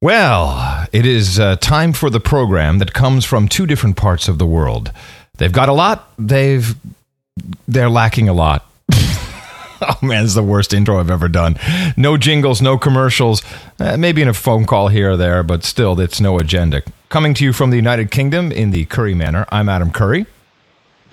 Well, it is uh, time for the program that comes from two different parts of the world. They've got a lot. They've they're lacking a lot. oh man, is the worst intro I've ever done. No jingles, no commercials. Uh, maybe in a phone call here or there, but still, it's no agenda. Coming to you from the United Kingdom in the Curry Manor. I'm Adam Curry.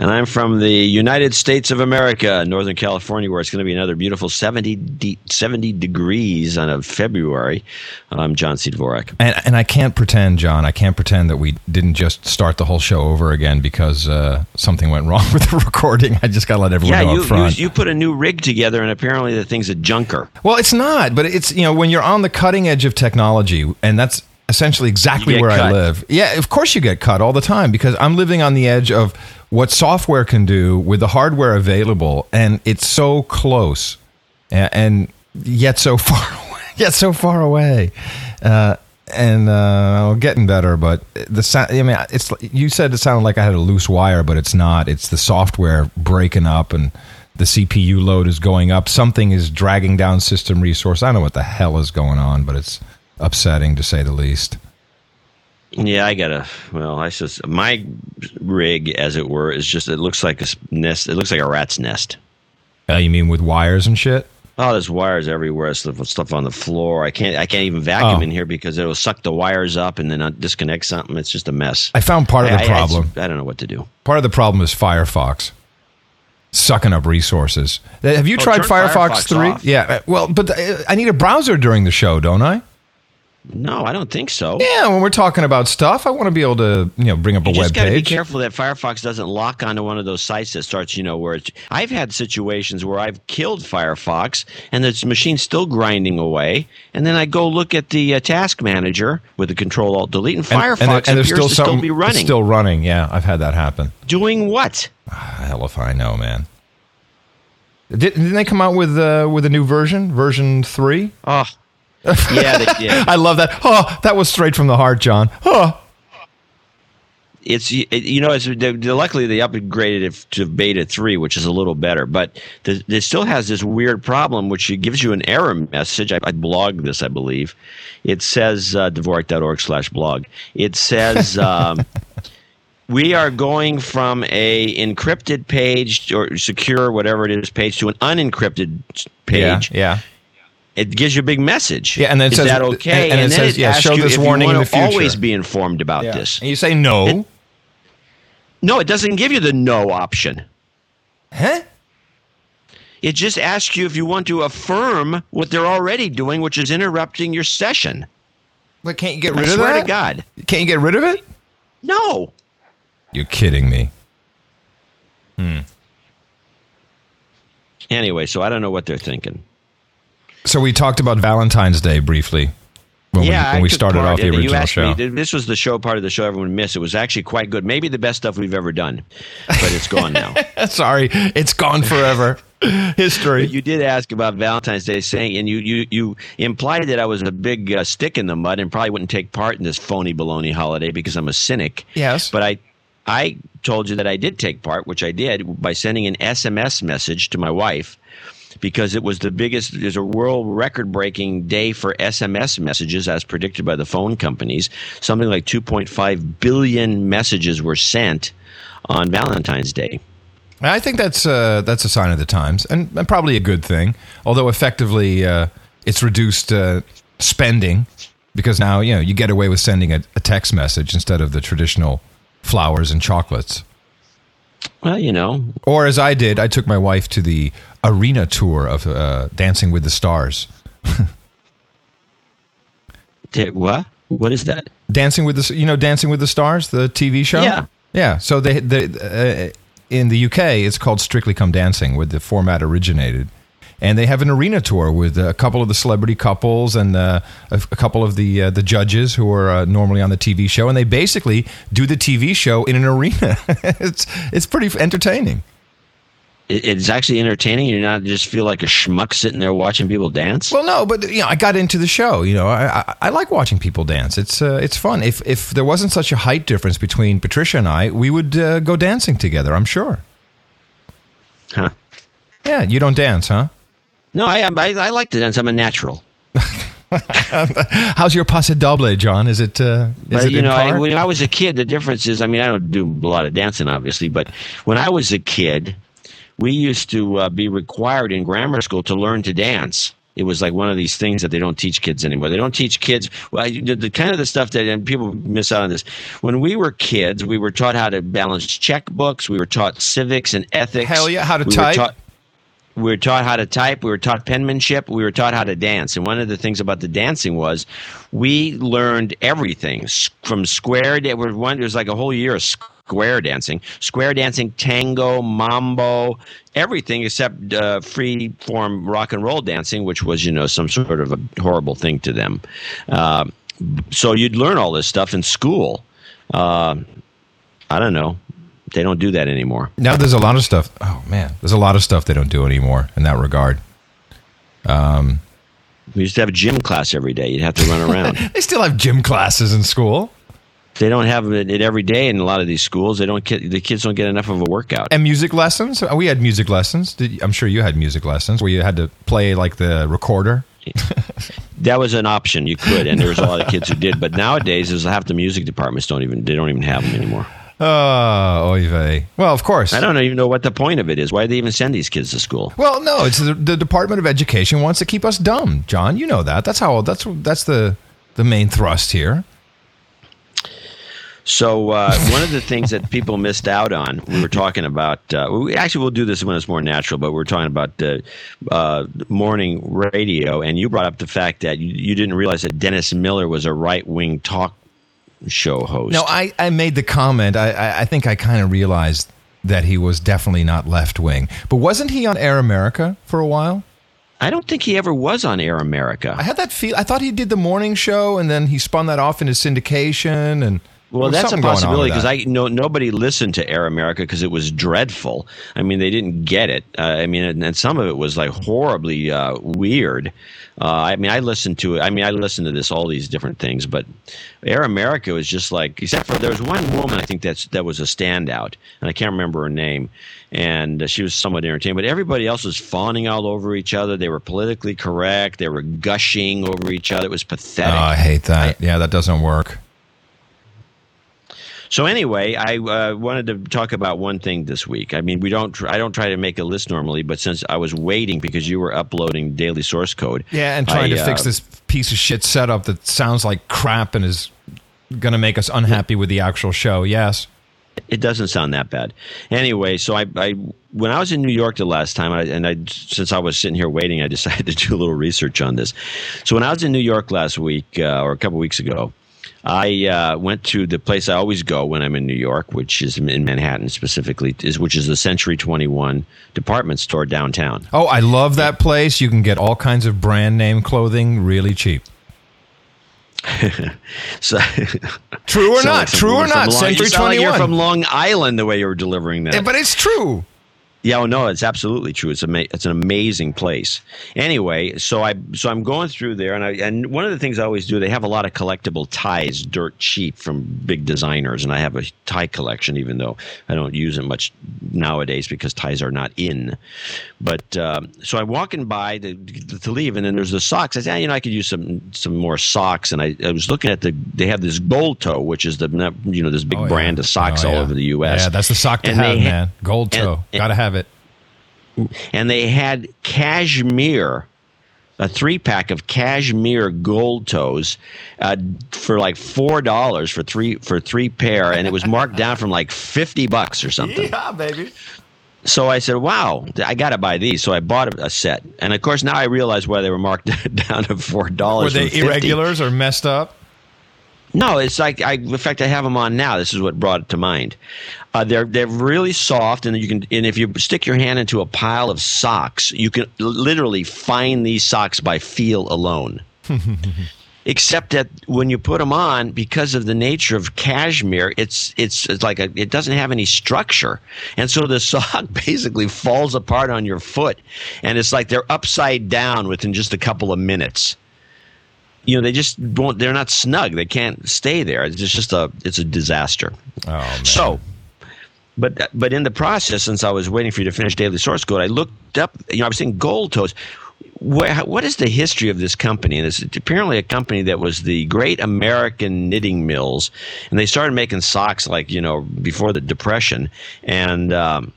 And I'm from the United States of America, Northern California, where it's going to be another beautiful 70, de- 70 degrees on a February. I'm John C. Dvorak. And, and I can't pretend, John, I can't pretend that we didn't just start the whole show over again because uh, something went wrong with the recording. I just got to let everyone yeah, know you, up front. You, you put a new rig together, and apparently the thing's a junker. Well, it's not, but it's, you know, when you're on the cutting edge of technology, and that's essentially exactly where I live. Yeah, of course you get cut all the time because I'm living on the edge of what software can do with the hardware available, and it's so close, and, and yet so far away. Yet so far away. Uh, and uh, getting better, but the sound. I mean, it's you said it sounded like I had a loose wire, but it's not. It's the software breaking up, and the CPU load is going up. Something is dragging down system resource. I don't know what the hell is going on, but it's upsetting to say the least. Yeah, I got a. Well, I just my rig, as it were, is just. It looks like a nest. It looks like a rat's nest. Uh, you mean with wires and shit? Oh, there's wires everywhere. Stuff, stuff on the floor. I can't. I can't even vacuum Oh. in here because it'll suck the wires up and then uh, disconnect something. It's just a mess. I found part of I- the I- I problem. just- I don't know what to do. Part of the problem is Firefox sucking up resources. Have you Oh, tried Firefox, Firefox 3? Yeah. uh, Well, but uh, I need a browser during the show, don't I? No, I don't think so. Yeah, when we're talking about stuff, I want to be able to, you know, bring up a You web just got to be careful that Firefox doesn't lock onto one of those sites that starts, you know, where it's. I've had situations where I've killed Firefox and the machine's still grinding away, and then I go look at the uh, task manager with the Control Alt Delete, and, And- Firefox and, and appears there's still to still be it's running. Still running. Yeah, I've had that happen. Doing what? Hell if I know, man. Did, didn't they come out with uh, with a new version, version three? Oh, yeah, they did. I love that. Oh, that was straight from the heart, John. Oh, it's you know it's luckily they upgraded it to beta 3 which is a little better but the, it still has this weird problem which gives you an error message i, I blogged this i believe it says uh, dvorak.org slash blog it says um, we are going from a encrypted page or secure whatever it is page to an unencrypted page yeah, yeah. It gives you a big message Yeah, and then it is says- that okay and- and it then says, yeah, show this warning in the future. always be informed about Yeah. this And you say no. It- no, it doesn't give you the no option. huh? It just asks you if you want to affirm what they're already doing, which is interrupting your session. But can't you get I rid of swear that? to God. Can't you get rid of it? No. You're kidding me. Hmm. Anyway, so I don't know what they're thinking. So we talked about Valentine's Day briefly when yeah, we, when we started part off the original asked show. Me, this was the show part of the show everyone missed. It was actually quite good. Maybe the best stuff we've ever done, but it's gone now. Sorry, it's gone forever. History. You did ask about Valentine's Day, saying, and you you you implied that I was a big uh, stick in the mud and probably wouldn't take part in this phony baloney holiday because I'm a cynic. Yes. but I I told you that I did take part, which I did by sending an SMS message to my wife because it was the biggest. There's a world record-breaking day for SMS messages, as predicted by the phone companies. Something like 2.5 billion messages were sent on Valentine's Day. I think that's uh, that's a sign of the times, and, and probably a good thing. Although effectively, uh, it's reduced uh, spending because now you know you get away with sending a, a text message instead of the traditional flowers and chocolates. Well, you know, Or as I did, I took my wife to the arena tour of uh, Dancing with the Stars. t- what? What is that? Dancing with the you know Dancing with the Stars, the TV show. Yeah. yeah. So they, they uh, in the UK, it's called Strictly Come Dancing, where the format originated, and they have an arena tour with a couple of the celebrity couples and uh, a, couple of the uh, the judges who are uh, normally on the TV show, and they basically do the TV show in an arena. it's it's pretty entertaining. It's actually entertaining. You're not just feel like a schmuck sitting there watching people dance. Well, no, but you know, I got into the show. You know, I, I, I like watching people dance. It's uh, it's fun. If if there wasn't such a height difference between Patricia and I, we would uh, go dancing together. I'm sure. Huh. Yeah, you don't dance, huh? No, I, I I like to dance. I'm a natural. How's your paso doble, John? Is it? Uh, is But it you know, I, when I was a kid, the difference is, I mean, I don't do a lot of dancing, obviously, but when I was a kid, we used to uh, be required in grammar school to learn to dance. It was like one of these things that they don't teach kids anymore. They don't teach kids well, the, the kind of the stuff that and people miss out on this. When we were kids, we were taught how to balance checkbooks. We were taught civics and ethics. Hell yeah, how to We type. We were taught how to type. We were taught penmanship. We were taught how to dance. And one of the things about the dancing was we learned everything from square. There was one. There was like a whole year of square dancing, square dancing, tango, mambo, everything except uh, free form rock and roll dancing, which was you know some sort of a horrible thing to them. Uh, so you'd learn all this stuff in school. Uh, I don't know. They don't do that anymore. now there's a lot of stuff. Oh man, there's a lot of stuff they don't do anymore in that regard. Um, We used to have a gym class every day. You'd have to run around. They still have gym classes in school they don't have it, every day in a lot of these schools. They don't get the kids don't get enough of a workout. and music lessons. We had music lessons. Did, I'm sure you had music lessons where you had to play like the recorder. That was an option you could, and there was a lot of kids who did. But nowadays, there's half the music departments don't even they don't even have them anymore. Oh, oy vey. Well, of course. I don't even know what the point of it is. Why do they even send these kids to school? Well, no, it's the, the Department of Education wants to keep us dumb, John. You know that. That's how. That's that's the the main thrust here. So uh, one of the things that people missed out on, we were talking about. Uh, we actually we'll do this when it's more natural, but we are talking about uh, uh, morning radio, and you brought up the fact that you, you didn't realize that Dennis Miller was a right wing talk show host. No, I, I made the comment. I, I, I think I kind of realized that he was definitely not left wing. But wasn't he on Air America for a while? I don't think he ever was on Air America. I had that feel. I thought he did the morning show, and then he spun that off into syndication. And Well, that's a something going on possibility because. I know nobody listened to Air America because it was dreadful. I mean, they didn't get it. Uh, I mean, and, and some of it was like horribly uh, weird. Uh, I mean, I listened to it. I mean, I listened to this all these different things, but Air America was just like, except for there was one woman I think that's that was a standout, and I can't remember her name, and uh, she was somewhat entertaining. But everybody else was fawning all over each other. They were politically correct. They were gushing over each other. It was Oh, pathetic. I hate that. yeah, that doesn't work. So anyway, I uh, wanted to talk about one thing this week. I mean, we don't. Tr- I don't try to make a list normally, but since I was waiting because you were uploading daily source code, Yeah, and trying I, to fix uh, this piece of shit setup that sounds like crap and is going to make us unhappy with the actual show. Yes. It doesn't sound that bad. Anyway, so I, I when I was in New York the last time, I, and I since I was sitting here waiting, I decided to do a little research on this. So when I was in New York last week uh, or a couple weeks ago, I uh, went to the place I always go when I'm in New York, which is in Manhattan specifically, is which is the Century 21 department store downtown. Oh, I love that place. You can get all kinds of brand name clothing really cheap. So True or Sound not? like some- True or not? Long- Century you sound like 21. You're from Long Island the way you were delivering that. Yeah, but it's true. Yeah, oh, no, it's absolutely true. It's ama- it's an amazing place. Anyway, so I so I'm going through there, and I and one of the things I always do, they have a lot of collectible ties, dirt cheap from big designers, and I have a tie collection, even though I don't use it much nowadays because ties are not in. But um, so I'm walking by to, to leave, and then there's the socks. I said, "Ah, you know, I could use some some more socks, and I, I was looking at the they have this gold toe, which is the you know this big Oh, yeah. brand of socks Oh, all yeah. over the U.S. Yeah, that's the sock to And have, they ha- man. Gold and- toe. and- Gotta have it. and they had cashmere a three pack of cashmere gold toes uh, for like four dollars for three for three pair and it was marked down from like 50 bucks or something Yeah, baby. So i said wow i gotta buy these so i bought a, set and of course now i realize why they were marked down to four dollars. Were they irregulars or messed up? no, it's like I. In fact, I have them on now. This is what brought it to mind. Uh, they're they're really soft, and you can. And if you stick your hand into a pile of socks, you can literally find these socks by feel alone. Except that when you put them on, because of the nature of cashmere, it's it's, it's like a, it doesn't have any structure, and so the sock basically falls apart on your foot, and it's like they're upside down within just a couple of minutes. You know they just won't they're not snug. They can't stay there. It's just a it's a disaster. Oh, man. so but but in the process since i was waiting for you to finish daily source code i looked up you know i was saying gold toes wh- what is the history of this company? And it's apparently a company that was the Great American Knitting Mills, and they started making socks like you know before the Depression, and um,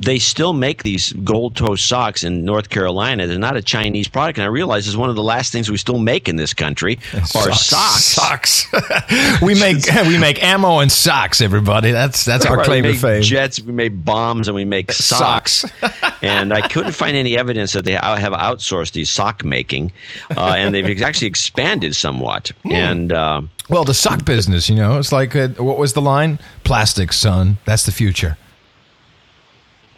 they still make these gold toe socks in North Carolina. They're not a Chinese product, and I realize it's one of the last things we still make in this country are socks. Socks. we make we make ammo and socks. Everybody, that's that's our Right, claim we to fame. Jets, we make bombs, and we make socks. and I couldn't find any evidence that they have outsourced these sock making, uh, and they've actually expanded somewhat. Hmm. And uh, Well, the sock business, you know, it's like uh, what was the line? Plastic, son. That's the future.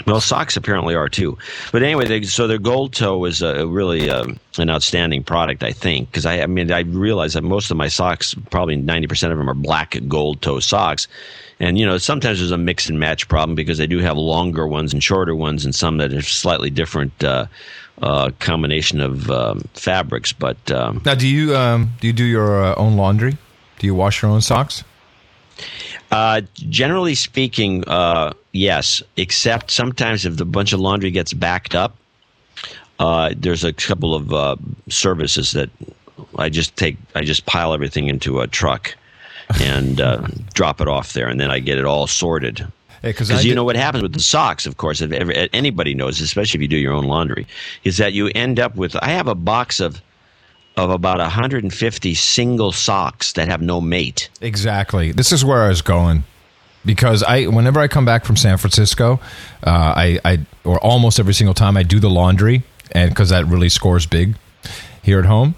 Well, socks apparently are too. But anyway, they, so their gold toe is a, really um an outstanding product, I think, because I, I mean I realize that most of my socks, probably ninety percent of them, are black gold toe socks. And you know, sometimes there's a mix and match problem because they do have longer ones and shorter ones, and some that are slightly different uh, uh, combination of um, fabrics. But um, Now, do you um, do you do your uh, own laundry? Do you wash your own socks? Uh, generally speaking, uh, yes. Except sometimes if the bunch of laundry gets backed up, uh, there's a couple of uh, services that I just take. I just pile everything into a truck and uh, drop it off there, and then I get it all sorted. Because you know what happens with the socks, of course, if ever, anybody knows, especially if you do your own laundry, is that you end up with. I have a box of of about 150 single socks that have no mate. Exactly. This is where I was going. Because I, whenever I come back from San Francisco, uh, I, I, or almost every single time, I do the laundry, and because that really scores big here at home.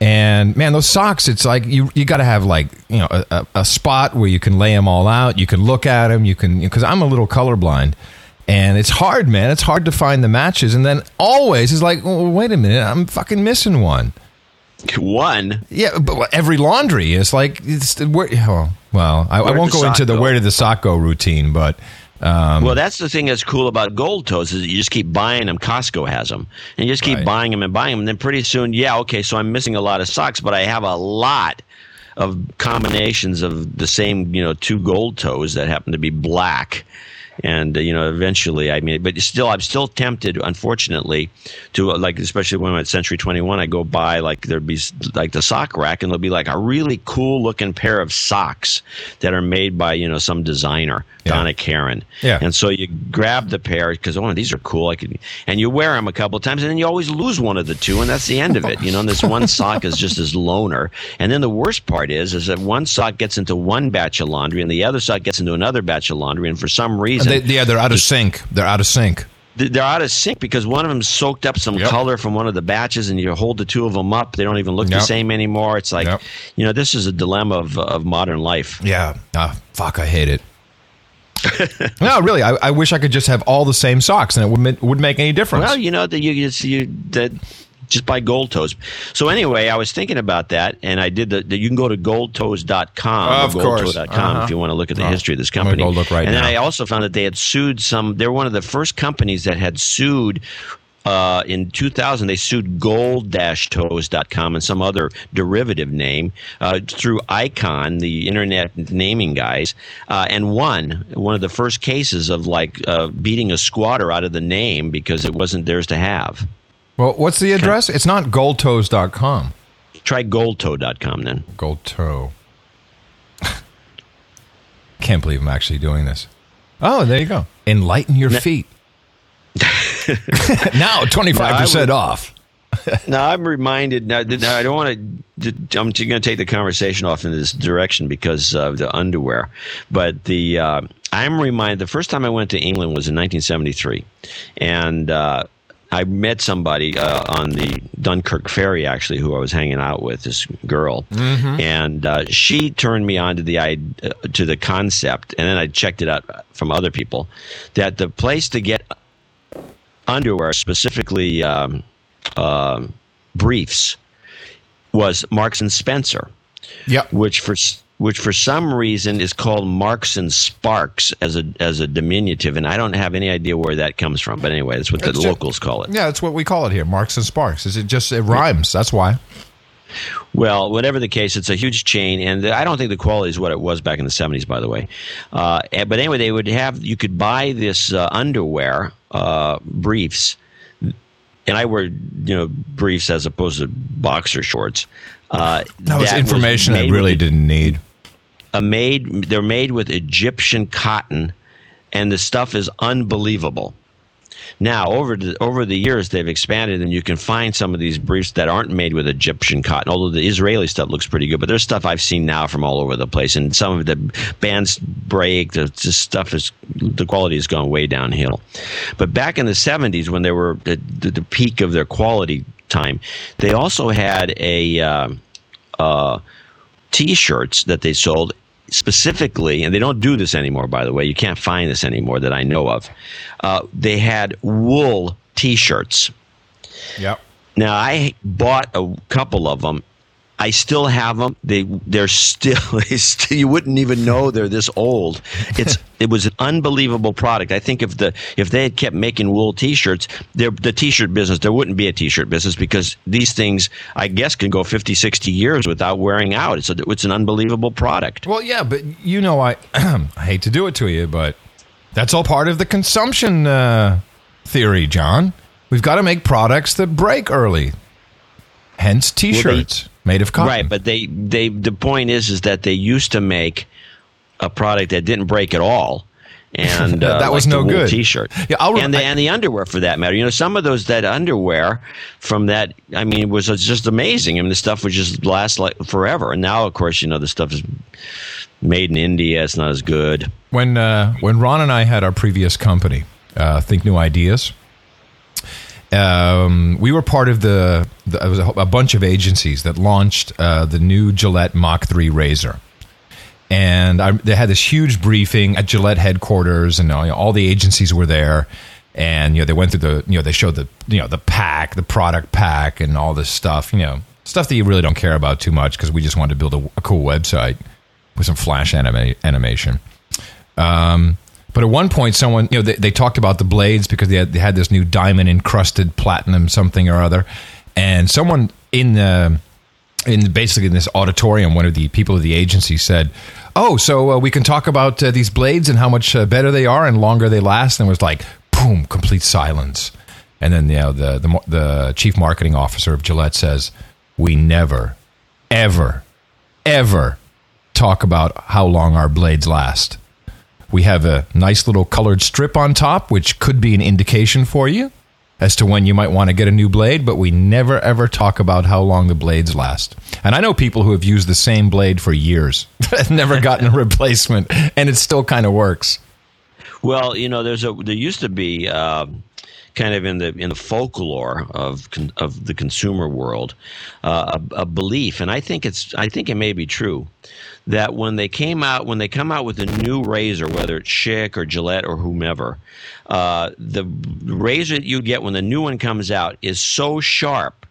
And man, those socks, it's like you, you got to have like you know a, a, spot where you can lay them all out. You can look at them. You can because I'm a little colorblind, and it's hard, man. It's hard to find the matches. And then always it's like, oh, wait a minute, I'm fucking missing one. One. Yeah, but every laundry is like it's where. Oh, well, I, I won't go into the go? where did the sock go routine, but um, Well, that's the thing that's cool about gold toes is you just keep buying them. Costco has them, and you just keep Right. buying them and buying them. And then pretty soon, yeah, okay, so I'm missing a lot of socks, but I have a lot of combinations of the same, you know, two gold toes that happen to be black. And uh, you know, eventually, I mean, but still, I'm still tempted, unfortunately, to uh, like, especially when I'm at Century 21, I go by like there'd be like the sock rack, and there'll be like a really cool looking pair of socks that are made by you know some designer, Yeah. Donna Karan. Yeah. And so you grab the pair because oh, these are cool. I could, and you wear them a couple of times, and then you always lose one of the two, and that's the end of it. You know, and this one sock is just this loner. And then the worst part is, is that one sock gets into one batch of laundry, and the other sock gets into another batch of laundry, and for some reason. They, yeah, they're out of sync. They're out of sync. they're out of sync because one of them soaked up some Yep. color from one of the batches, and you hold the two of them up, they don't even look the same anymore. It's like, Yep. you know, this is a dilemma of of modern life. Yeah. Ah, fuck, I hate it. no, really, I, I wish I could just have all the same socks, and it would would make any difference. Well, you know that you you, you that just buy gold toes. So anyway, I was thinking about that, and I did the. the you can go to goldtoes.com. Of or course. goldtoe.com Uh-huh. if you want to look at the Oh, history of this company. go look right and then. I also found that they had sued some. They're one of the first companies that had sued. Uh, in 2000, they sued gold-toes.com and some other derivative name uh, through ICANN, the internet naming guys, uh, and won one of the first cases of like uh, beating a squatter out of the name because it wasn't theirs to have. Well, what's the address? It's not goldtoes.com. Try goldtoe.com then. Gold toe. Can't believe I'm actually doing this. Oh, there you go. Enlighten your feet. now 25% would- off. Now I'm reminded. Now, now I don't want to. I'm going to take the conversation off in this direction because of the underwear. But the uh, I'm reminded. The first time I went to England was in 1973, and uh, I met somebody uh, on the Dunkirk ferry actually, who I was hanging out with. This girl, and uh, she turned me on to the uh, to the concept, and then I checked it out from other people that the place to get underwear, specifically um, uh, briefs, was Marks and Spencer, Yep. which for which for some reason is called Marks and Sparks as a as a diminutive, and I don't have any idea where that comes from. But anyway, that's what the It's ju- locals call it. Yeah, that's what we call it here. Marks and Sparks. Is it just it rhymes? That's why. Well, whatever the case, it's a huge chain, and I don't think the quality is what it was back in the '70s. By the way, uh, but anyway, they would have you could buy this uh, underwear uh, briefs and I wear you know briefs as opposed to boxer shorts. Uh, that was information I really didn't need. A made they're made with Egyptian cotton, and the stuff is unbelievable. Now, over the, over the years, they've expanded, and you can find some of these briefs that aren't made with Egyptian cotton. Although the Israeli stuff looks pretty good, but there's stuff I've seen now from all over the place, and some of the bands break. The, the stuff is the quality has gone way downhill. But back in the '70s, when they were at the, the peak of their quality time, they also had a uh, uh, t-shirts that they sold specifically, and they don't do this anymore, by the way. You can't find this anymore that I know of. Uh, they had wool T-shirts. Yep. Now I bought a couple of them, I still have them. They they're still, still you wouldn't even know they're this old. It's it was an unbelievable product. I think if the if they had kept making wool T-shirts, the T-shirt business there wouldn't be a T-shirt business because these things I guess can go 50, 60 years without wearing out. It's a, it's an unbelievable product. Well, yeah, but you know I I hate to do it to you, but that's all part of the consumption uh, theory, John. We've got to make products that break early. Hence T-shirts. Well, they, made of cotton. Right, but they they the point is is that they used to make a product that didn't break at all. And uh, that was like no good T-shirt. Yeah, I'll, and the I, and the underwear for that matter. You know, some of those that underwear from that. I mean, was just amazing. I mean, the stuff would just last like forever. And now, of course, you know, the stuff is made in India. It's not as good. When uh, when Ron and I had our previous company, uh, Think New Ideas, um, we were part of the, the was a, a, bunch of agencies that launched uh, the new Gillette Mach 3 razor. And I, they had this huge briefing at Gillette headquarters, and you know, all the agencies were there. And you know, they went through the you know they showed the you know the pack, the product pack, and all this stuff. You know, stuff that you really don't care about too much because we just wanted to build a, a cool website with some flash anima- animation. Um, but at one point, someone, you know, they, they talked about the blades because they had, they had this new diamond encrusted platinum something or other. And someone in the, in basically in this auditorium, one of the people of the agency said, Oh, so uh, we can talk about uh, these blades and how much uh, better they are and longer they last. And it was like, boom, complete silence. And then, you know, the, the, the chief marketing officer of Gillette says, We never, ever, ever talk about how long our blades last. We have a nice little colored strip on top, which could be an indication for you as to when you might want to get a new blade, but we never ever talk about how long the blades last. And I know people who have used the same blade for years, never gotten a replacement, and it still kind of works. Well, you know, there's a there used to be. Uh, kind of in the in the folklore of of the consumer world, uh, a, a, belief, and I think it's I think it may be true that when they came out when they come out with a new razor, whether it's Schick or Gillette or whomever, uh, the razor that you get when the new one comes out is so sharp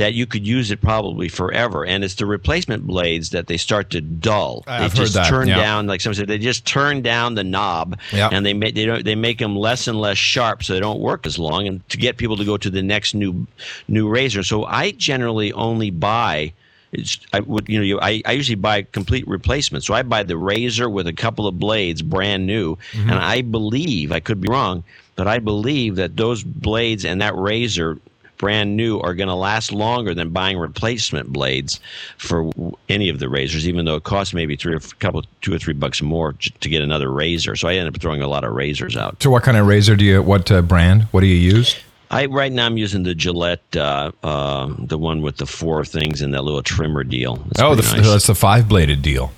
that you could use it probably forever. And it's the replacement blades that they start to dull. I've they just that. turn yeah. down, like someone said, they just turn down the knob, yeah. and they make they don't they make them less and less sharp, so they don't work as long, and to get people to go to the next new new razor. So I generally only buy. It's, I would, you know, you, I, I usually buy complete replacements. So I buy the razor with a couple of blades, brand new, mm-hmm. and I believe I could be wrong, but I believe that those blades and that razor brand new are going to last longer than buying replacement blades for any of the razors, even though it costs maybe three or a couple, two or three bucks more to get another razor. So I end up throwing a lot of razors out. So what kind of razor do you? What uh, brand? What do you use? I right now I'm using the Gillette, uh, uh, the one with the four things and that little trimmer deal. It's oh, the, nice. that's the five bladed deal.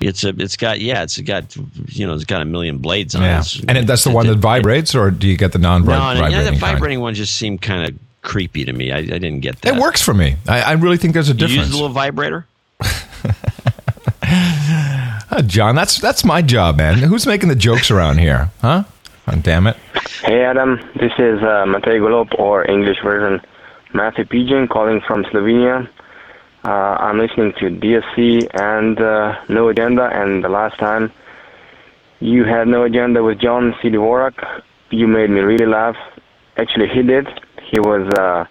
It's a, it's got, yeah, it's got, you know, it's got a million blades on yeah. it. and that's the one that vibrates, or do you get the non-vibrating? No, the vibrating one just seemed kind of creepy to me. I, I didn't get that. It works for me. I, I really think there's a difference. You use a little vibrator. uh, John, that's that's my job, man. Who's making the jokes around here, huh? Oh, damn it. Hey, Adam. This is uh, Matej Golob, or English version Matthew Pigeon, calling from Slovenia. Uh, I'm listening to DSC and uh, No Agenda, and the last time you had No Agenda with John C. Dvorak, you made me really laugh. Actually, he did he was uh,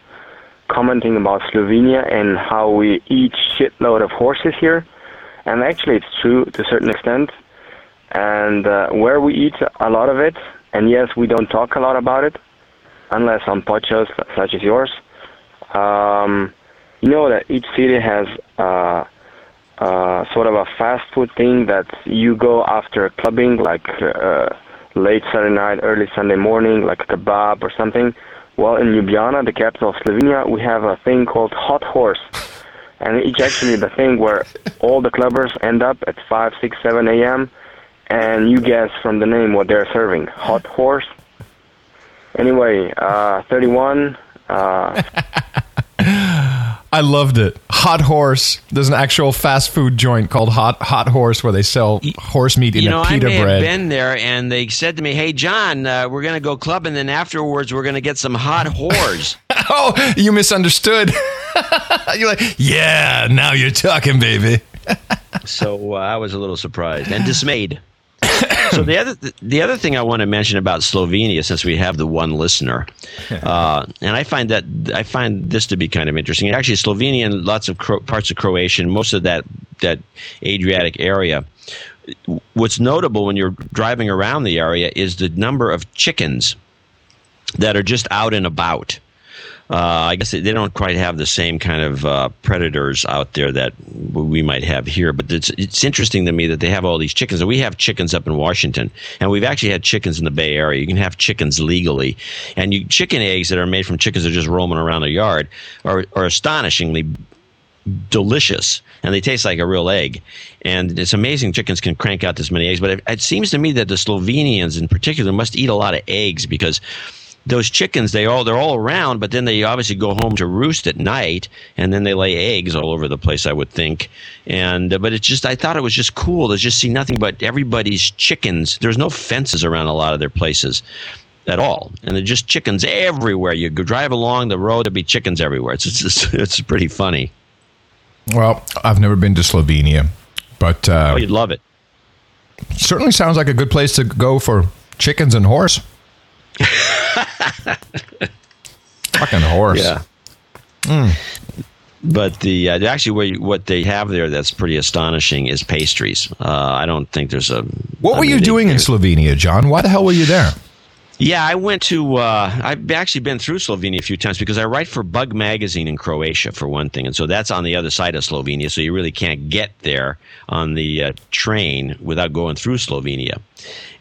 commenting about Slovenia and how we eat shitload of horses here. And actually, it's true to a certain extent. And uh, where we eat a lot of it, and yes, we don't talk a lot about it. Unless on pochos such as yours. Um, you know that each city has uh, uh, sort of a fast food thing that you go after clubbing, like uh, late Saturday night, early Sunday morning, like a kebab or something. Well, in Ljubljana, the capital of Slovenia, we have a thing called Hot Horse. And it's actually the thing where all the clubbers end up at 5, 6, 7 a.m. And you guess from the name what they're serving. Hot Horse. Anyway, uh, 31. Uh, I loved it. Hot Horse. There's an actual fast food joint called Hot Hot Horse where they sell horse meat in you know, a pita I may bread. have been there, and they said to me, "Hey, John, uh, we're going to go club, and then afterwards we're going to get some hot whores." oh, you misunderstood. you're like, yeah, now you're talking, baby. so uh, I was a little surprised and dismayed. So the other the other thing I want to mention about Slovenia, since we have the one listener, uh, and I find that I find this to be kind of interesting. Actually, Slovenia and lots of Cro- parts of Croatia, and most of that that Adriatic area. What's notable when you're driving around the area is the number of chickens that are just out and about. Uh, I guess they, don't quite have the same kind of uh, predators out there that we might have here. But it's it's interesting to me that they have all these chickens. We have chickens up in Washington, and we've actually had chickens in the Bay Area. You can have chickens legally, and you, chicken eggs that are made from chickens that are just roaming around the yard are, are astonishingly delicious and they taste like a real egg and it's amazing chickens can crank out this many eggs but it, it seems to me that the slovenians in particular must eat a lot of eggs because those chickens they all they're all around but then they obviously go home to roost at night and then they lay eggs all over the place i would think. And uh, but it's just i thought it was just cool to just see nothing but everybody's chickens. There's no fences around a lot of their places at all. And they're just chickens everywhere. You go drive along the road there'll be chickens everywhere. It's it's, it's pretty funny. Well, I've never been to Slovenia, but uh, oh you'd love it. certainly sounds like a good place to go for chickens and horse. Fucking horse. Yeah. But the uh, actually, what, they have there that's pretty astonishing is pastries. Uh, I don't think there's a. What I were mean, you doing in Slovenia, John? Why the hell were you there? Yeah, I went to. Uh, I've actually been through Slovenia a few times because I write for Bug Magazine in Croatia, for one thing, and so that's on the other side of Slovenia. So you really can't get there on the uh, train without going through Slovenia.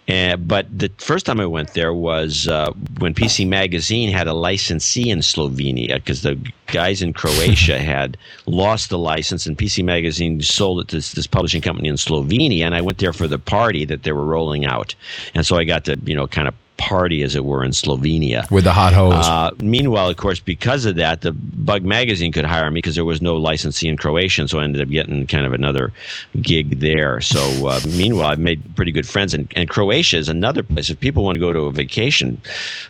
Uh, but the first time I went there was uh, when PC Magazine had a licensee in Slovenia because the guys in Croatia had lost the license, and PC Magazine sold it to this, this publishing company in Slovenia. And I went there for the party that they were rolling out, and so I got to you know kind of party, as it were, in Slovenia. With the hot hose. Uh, meanwhile, of course, because of that, the Bug Magazine could hire me because there was no licensee in Croatia, so I ended up getting kind of another gig there. So, uh, meanwhile, I've made pretty good friends, and, and Croatia is another place. If people want to go to a vacation,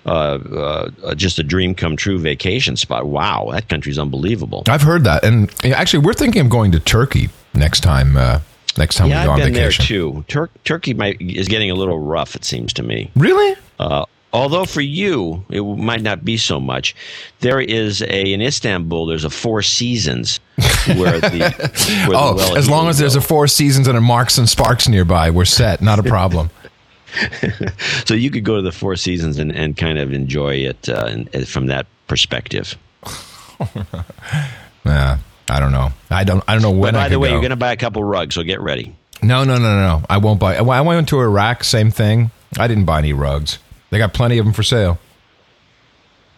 uh, uh, just a dream come true vacation spot, wow, that country's unbelievable. I've heard that, and actually, we're thinking of going to Turkey next time. Next time Yeah, we go I've on been there too. Tur- Turkey might, is getting a little rough, it seems to me. Really? Uh, although for you it might not be so much, there is a in Istanbul. There's a Four Seasons where the where Oh, well as long as there's a. Four Seasons and a Marks and Sparks nearby, we're set. Not a problem. so you could go to the Four Seasons and, and kind of enjoy it uh, in, from that perspective. yeah, I don't know. I don't. I don't know when. But by the way, go. you're going to buy a couple rugs, so get ready. No, no, no, no, no. I won't buy. I went to Iraq. Same thing. I didn't buy any rugs. They got plenty of them for sale.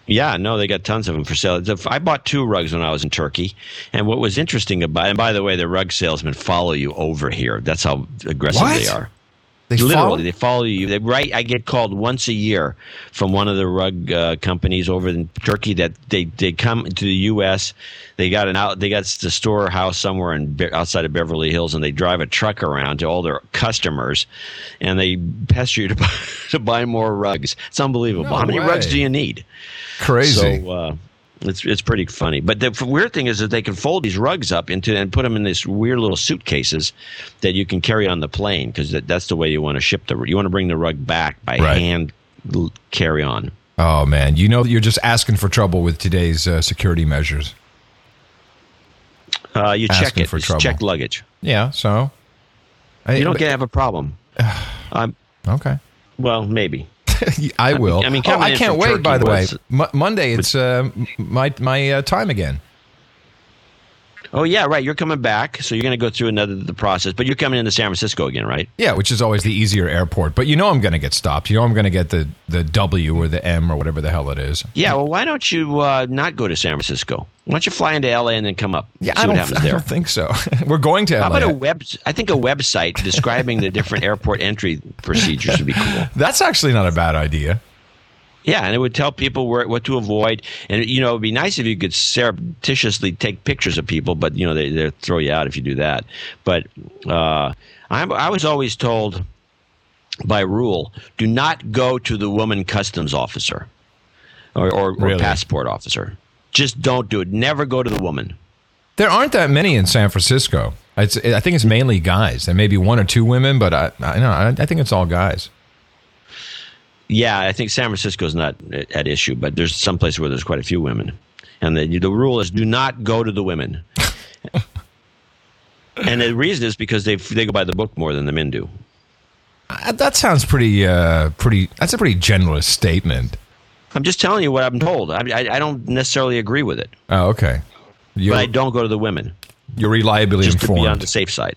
Yeah, no, they got tons of them for sale. I bought two rugs when I was in Turkey, and what was interesting about and by the way, the rug salesmen follow you over here. That's how aggressive What? they are. They Literally, follow- they follow you. They right. I get called once a year from one of the rug uh, companies over in Turkey that they, they come to the U.S. They got an out. They got the storehouse somewhere in outside of Beverly Hills, and they drive a truck around to all their customers, and they pester you to buy, to buy more rugs. It's unbelievable. No How many way. rugs do you need? Crazy. So uh, it's it's pretty funny. But the weird thing is that they can fold these rugs up into and put them in these weird little suitcases that you can carry on the plane because that, that's the way you want to ship the. You want to bring the rug back by Right. hand carry on. oh man, you know that you're just asking for trouble with today's uh, security measures. Uh, you check Asking it. for trouble. check luggage. Yeah. So. I- You don't get have a problem. um, Okay. well, maybe. I will. I mean, oh, I can't wait. By the way, Mo- Monday it's uh, my my uh, time again. Oh yeah, right. You're coming back, so you're going to go through another the process. But you're coming into San Francisco again, right? Yeah, which is always the easier airport. But you know I'm going to get stopped. You know I'm going to get the the W or the M or whatever the hell it is. Yeah. Well, why don't you uh, not go to San Francisco? Why don't you fly into LA and then come up? Yeah, see I don't, I don't think so. We're going to How LA. about a web? I think a website describing the different airport entry procedures would be cool. That's actually not a bad idea. Yeah, and it would tell people where, what to avoid. And you know, it'd be nice if you could surreptitiously take pictures of people, but you know, they they throw you out if you do that. But uh, I'm, I was always told by rule, do not go to the woman customs officer or, or, or passport officer. Just don't do it. Never go to the woman. There aren't that many in San Francisco. It's, I think it's mainly guys, and maybe one or two women, but I, I know I, I think it's all guys. Yeah, I think San Francisco is not at issue, but there's some places where there's quite a few women, and the the rule is do not go to the women. and the reason is because they they go by the book more than the men do. Uh, That sounds pretty, uh, pretty. That's a pretty generous statement. I'm just telling you what I'm told. I I, I don't necessarily agree with it, Oh, okay. You're, but I don't go to the women you're reliably just to be on informed. the safe side.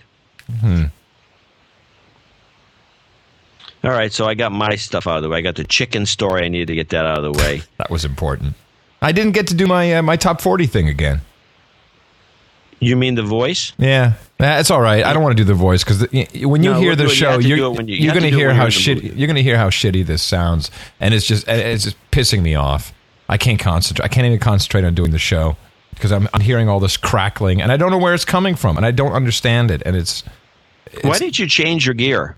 All right, so I got my stuff out of the way. I got the chicken story. I needed to get that out of the way. That was important. I didn't get to do my uh, my top forty thing again. You mean the voice? Yeah, that's all right. I don't want to do the voice because when you No, hear we'll the it. Show, have you're, when you- you you're have to going to hear how you're in the shitty you're going to hear how shitty this sounds, and it's just it's just pissing me off. I can't concentrate. I can't even concentrate on doing the show because I'm, I'm hearing all this crackling, and I don't know where it's coming from, and I don't understand it, and it's Why didn't you change your gear?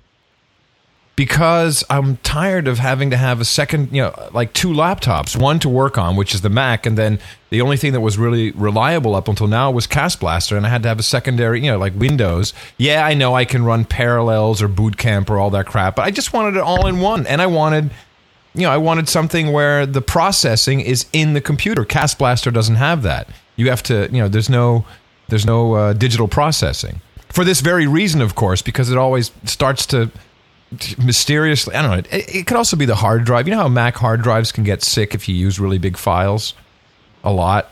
Because I'm tired of having to have a second, you know, like two laptops, one to work on, which is the Mac, and then the only thing that was really reliable up until now was CastBlaster, and I had to have a secondary, you know, like Windows. Yeah, I know I can run Parallels or Boot Camp or all that crap, but I just wanted it all in one, and I wanted, you know, I wanted something where the processing is in the computer. CastBlaster doesn't have that. You have to, you know, there's no, there's no uh, digital processing for this very reason, of course, because it always starts to mysteriously i don't know it, it could also be the hard drive you know how mac hard drives can get sick if you use really big files a lot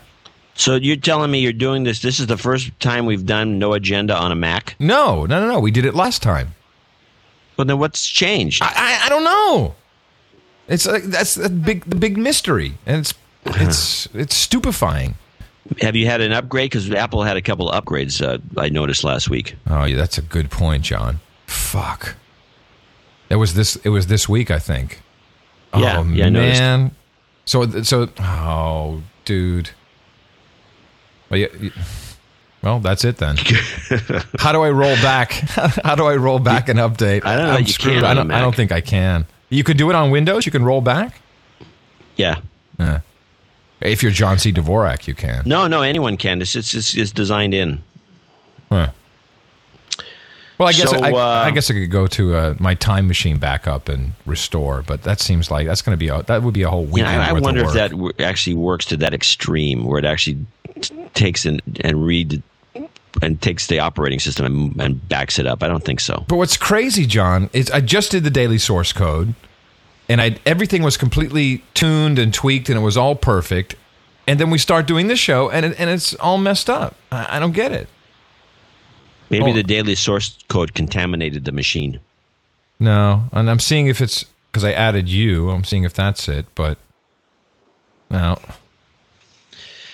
So you're telling me you're doing this? This is the first time we've done no agenda on a Mac. no no no no we did it last time Well, then what's changed? i i, I don't know it's like that's the big the big mystery and it's it's it's stupefying Have you had an upgrade? Because Apple had a couple of upgrades. Uh, I noticed last week. oh yeah that's a good point john fuck it was this it was this week i think. Yeah, oh yeah, man. So so oh dude. Well, yeah, well that's it then. How do i roll back? How do i roll back an update? I don't know, I'm you screwed. can I don't, I don't think i can. You could do it on windows? You can roll back? Yeah. Yeah. if you're john c. Dvorak you can. No, no, anyone can. It's it's, it's, it's designed in. Huh. Well, I guess So, I, uh, I guess I could go to uh, my time machine backup and restore, but that seems like that's going to be a, that would be a whole Yeah, weekend. I, I wonder if that w- actually works to that extreme, where it actually t- takes and and read and takes the operating system and, and backs it up. I don't think so. But what's crazy, John, is I just did the daily source code, and I everything was completely tuned and tweaked, and it was all perfect. And then we start doing this show, and it, and it's all messed up. I, I don't get it. Maybe Oh. the daily source code contaminated the machine. No, and I'm seeing if it's because I added you. I'm seeing if that's it, but no.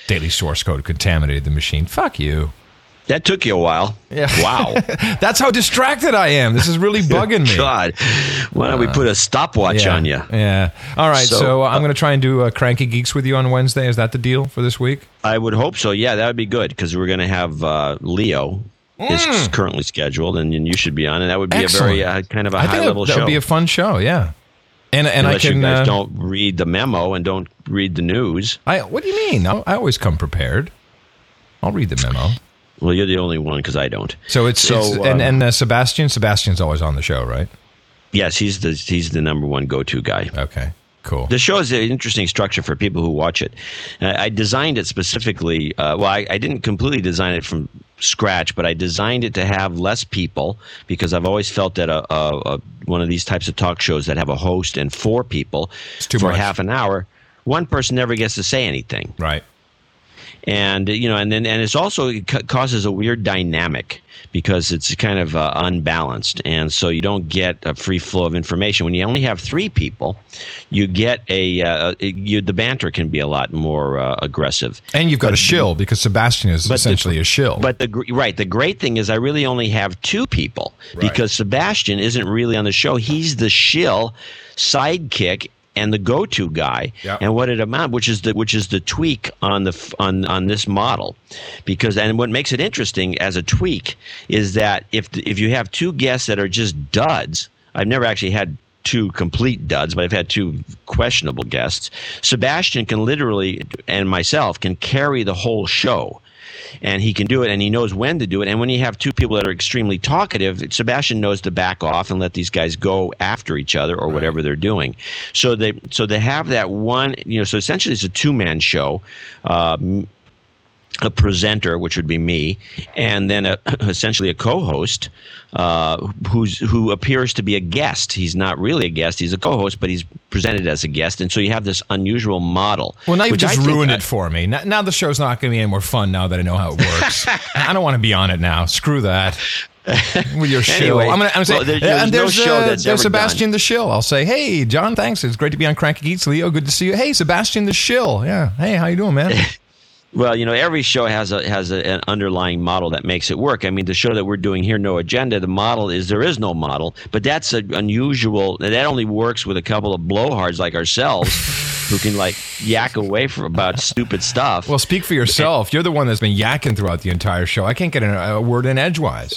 Daily source code contaminated the machine. Fuck you. That took you a while. Yeah. Wow. That's how distracted I am. This is really bugging me. God, why don't we put a stopwatch yeah. on you? Yeah. All right. So, So, uh, I'm going to try and do uh, Cranky Geeks with you on Wednesday. Is that the deal for this week? I would hope so. Yeah, that would be good because we're going to have uh, Leo is currently scheduled, and, and you should be on, and that would be a very uh, kind of a I high think level that show. would be a fun show. Yeah. And and Unless I can. you guys uh, don't read the memo and don't read the news. I. What do you mean? I, I always come prepared. I'll read the memo. Well, you're the only one because I don't. So it's, So, it's and and uh, Sebastian. Sebastian's always on the show, right? Yes, he's the he's the number one go to guy. Okay. Cool. The show is an interesting structure for people who watch it. Uh, I designed it specifically. Uh, well, I, I, didn't completely design it from scratch, but I designed it to have less people because I've always felt that a, a, a one of these types of talk shows that have a host and four people for much. half an hour, one person never gets to say anything. Right and you know, and then and it's also it causes a weird dynamic because it's kind of uh, unbalanced, and so you don't get a free flow of information. When you only have three people, you get a uh, you, the banter can be a lot more uh, aggressive, and you've got but, a shill because Sebastian is essentially the, a shill. But the right, the great thing is I really only have two people right. because Sebastian isn't really on the show; he's the shill sidekick and the go-to guy yep. and what it amount which is the which is the tweak on the on on this model because and what makes it interesting as a tweak is that if if you have two guests that are just duds I've never actually had two complete duds, but I've had two questionable guests. Sebastian can literally, and myself, can carry the whole show and he can do it and he knows when to do it. And when you have two people that are extremely talkative, Sebastian knows to back off and let these guys go after each other or right. whatever they're doing. So they so they have that one, you know. So essentially, it's a two man show. Uh, a presenter, which would be me, and then a, essentially a co-host uh, who's who appears to be a guest. He's not really a guest; he's a co-host, but he's presented as a guest, and so you have this unusual model. Well, now you've just ruined it for me. Now, now the show's not going to be any more fun now that I know how it works. I don't want to be on it now. Screw that. with your show. Anyway, I'm gonna, I'm well, say, there's, and there's, no uh, there's Sebastian done. the Shill. I'll say, hey, John, thanks. It's great to be on Cranky Geeks. Leo, good to see you. Hey, Sebastian the Shill. Yeah. Hey, how you doing, man? Well, you know, every show has a has a, an underlying model that makes it work. I mean, the show that we're doing here, No Agenda, the model is there is no model, but that's an unusual. That only works with a couple of blowhards like ourselves. who can like yak away for about stupid stuff. Well, speak for yourself. You're the one that's been yakking throughout the entire show. I can't get a, a word in edgewise.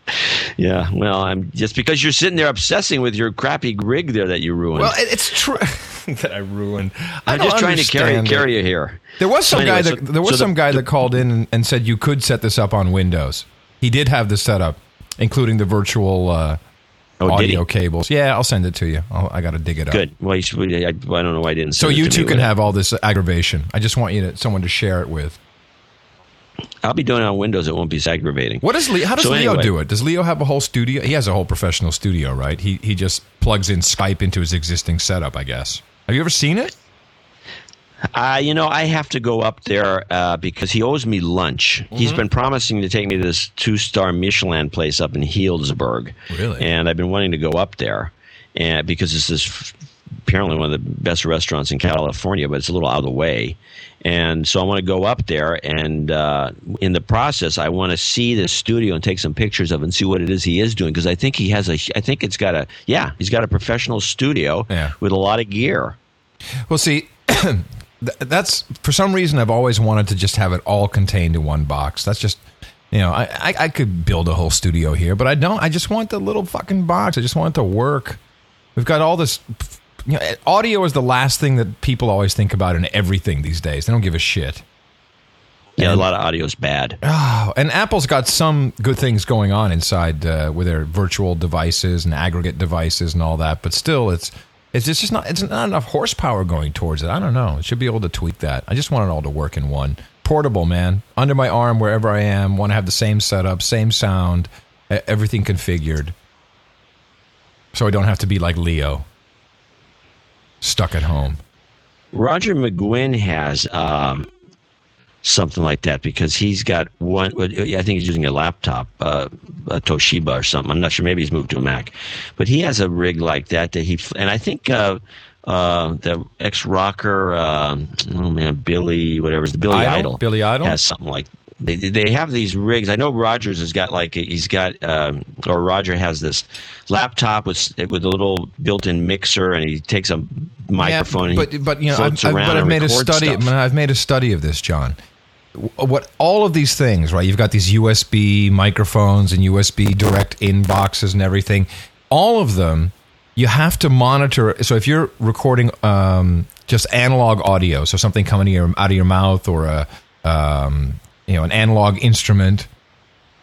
yeah, well, I'm just because you're sitting there obsessing with your crappy rig there that you ruined. Well, it's true that I ruined. I'm just trying to carry carry you here. There was some so anyway, guy that so, there was so some the, guy the, that called in and, and, said you could set this up on Windows. He did have the setup, including the virtual uh, oh, audio cables. Yeah, I'll send it to you. I'll, i got to dig it up. Good. Well, should, I, I, don't know why I didn't. So you two can have all this aggravation. I just want you to someone to share it with. I'll be doing it on Windows. It won't be aggravating. What does Leo, how does so Leo anyway. do it? Does Leo have a whole studio? He has a whole professional studio, right? He he just plugs in Skype into his existing setup, I guess. Have you ever seen it? Uh, you know, I have to go up there uh, because he owes me lunch. Mm-hmm. He's been promising to take me to this two star Michelin place up in Healdsburg. Really? And I've been wanting to go up there and because it's this apparently one of the best restaurants in California, but it's a little out of the way. And so I want to go up there, and uh, in the process, I want to see the studio and take some pictures of it and see what it is he is doing because I think he has a. I think it's got a. Yeah, he's got a professional studio yeah. with a lot of gear. Well, see. that's for some reason I've always wanted to just have it all contained in one box. That's just you know I, I, I could build a whole studio here, but I don't. I just want the little fucking box. I just want it to work. We've got all this you know, audio is the last thing that people always think about in everything these days. They don't give a shit. Yeah, and, a lot of audio is bad. Oh, and Apple's got some good things going on inside uh, with their virtual devices and aggregate devices and all that, but still, it's it's just not it's not enough horsepower going towards it. I don't know. It should be able to tweak that. I just want it all to work in one. Portable, man, under my arm wherever I am. Want to have the same setup, same sound, everything configured, so I don't have to be like Leo stuck at home. Roger McGuinn has um, something like that because he's got one. I think he's using a laptop, uh, a Toshiba or something. I'm not sure. Maybe he's moved to a Mac, but he has a rig like that that he. And I think uh, uh, the ex rocker, uh, oh man, Billy, whatever, the Billy Idol, Idol, Billy Idol has something like they they have these rigs. I know Rogers has got like he's got um, or Roger has this laptop with with a little built-in mixer, and he takes a microphone. Yeah, but but you know, I've, I've, but I've made a study. Stuff. I've made a study of this, John. What all of these things, right? You've got these USB microphones and USB direct in boxes and everything. All of them, you have to monitor. So if you're recording um, just analog audio, so something coming out of your mouth or a um, you know an analog instrument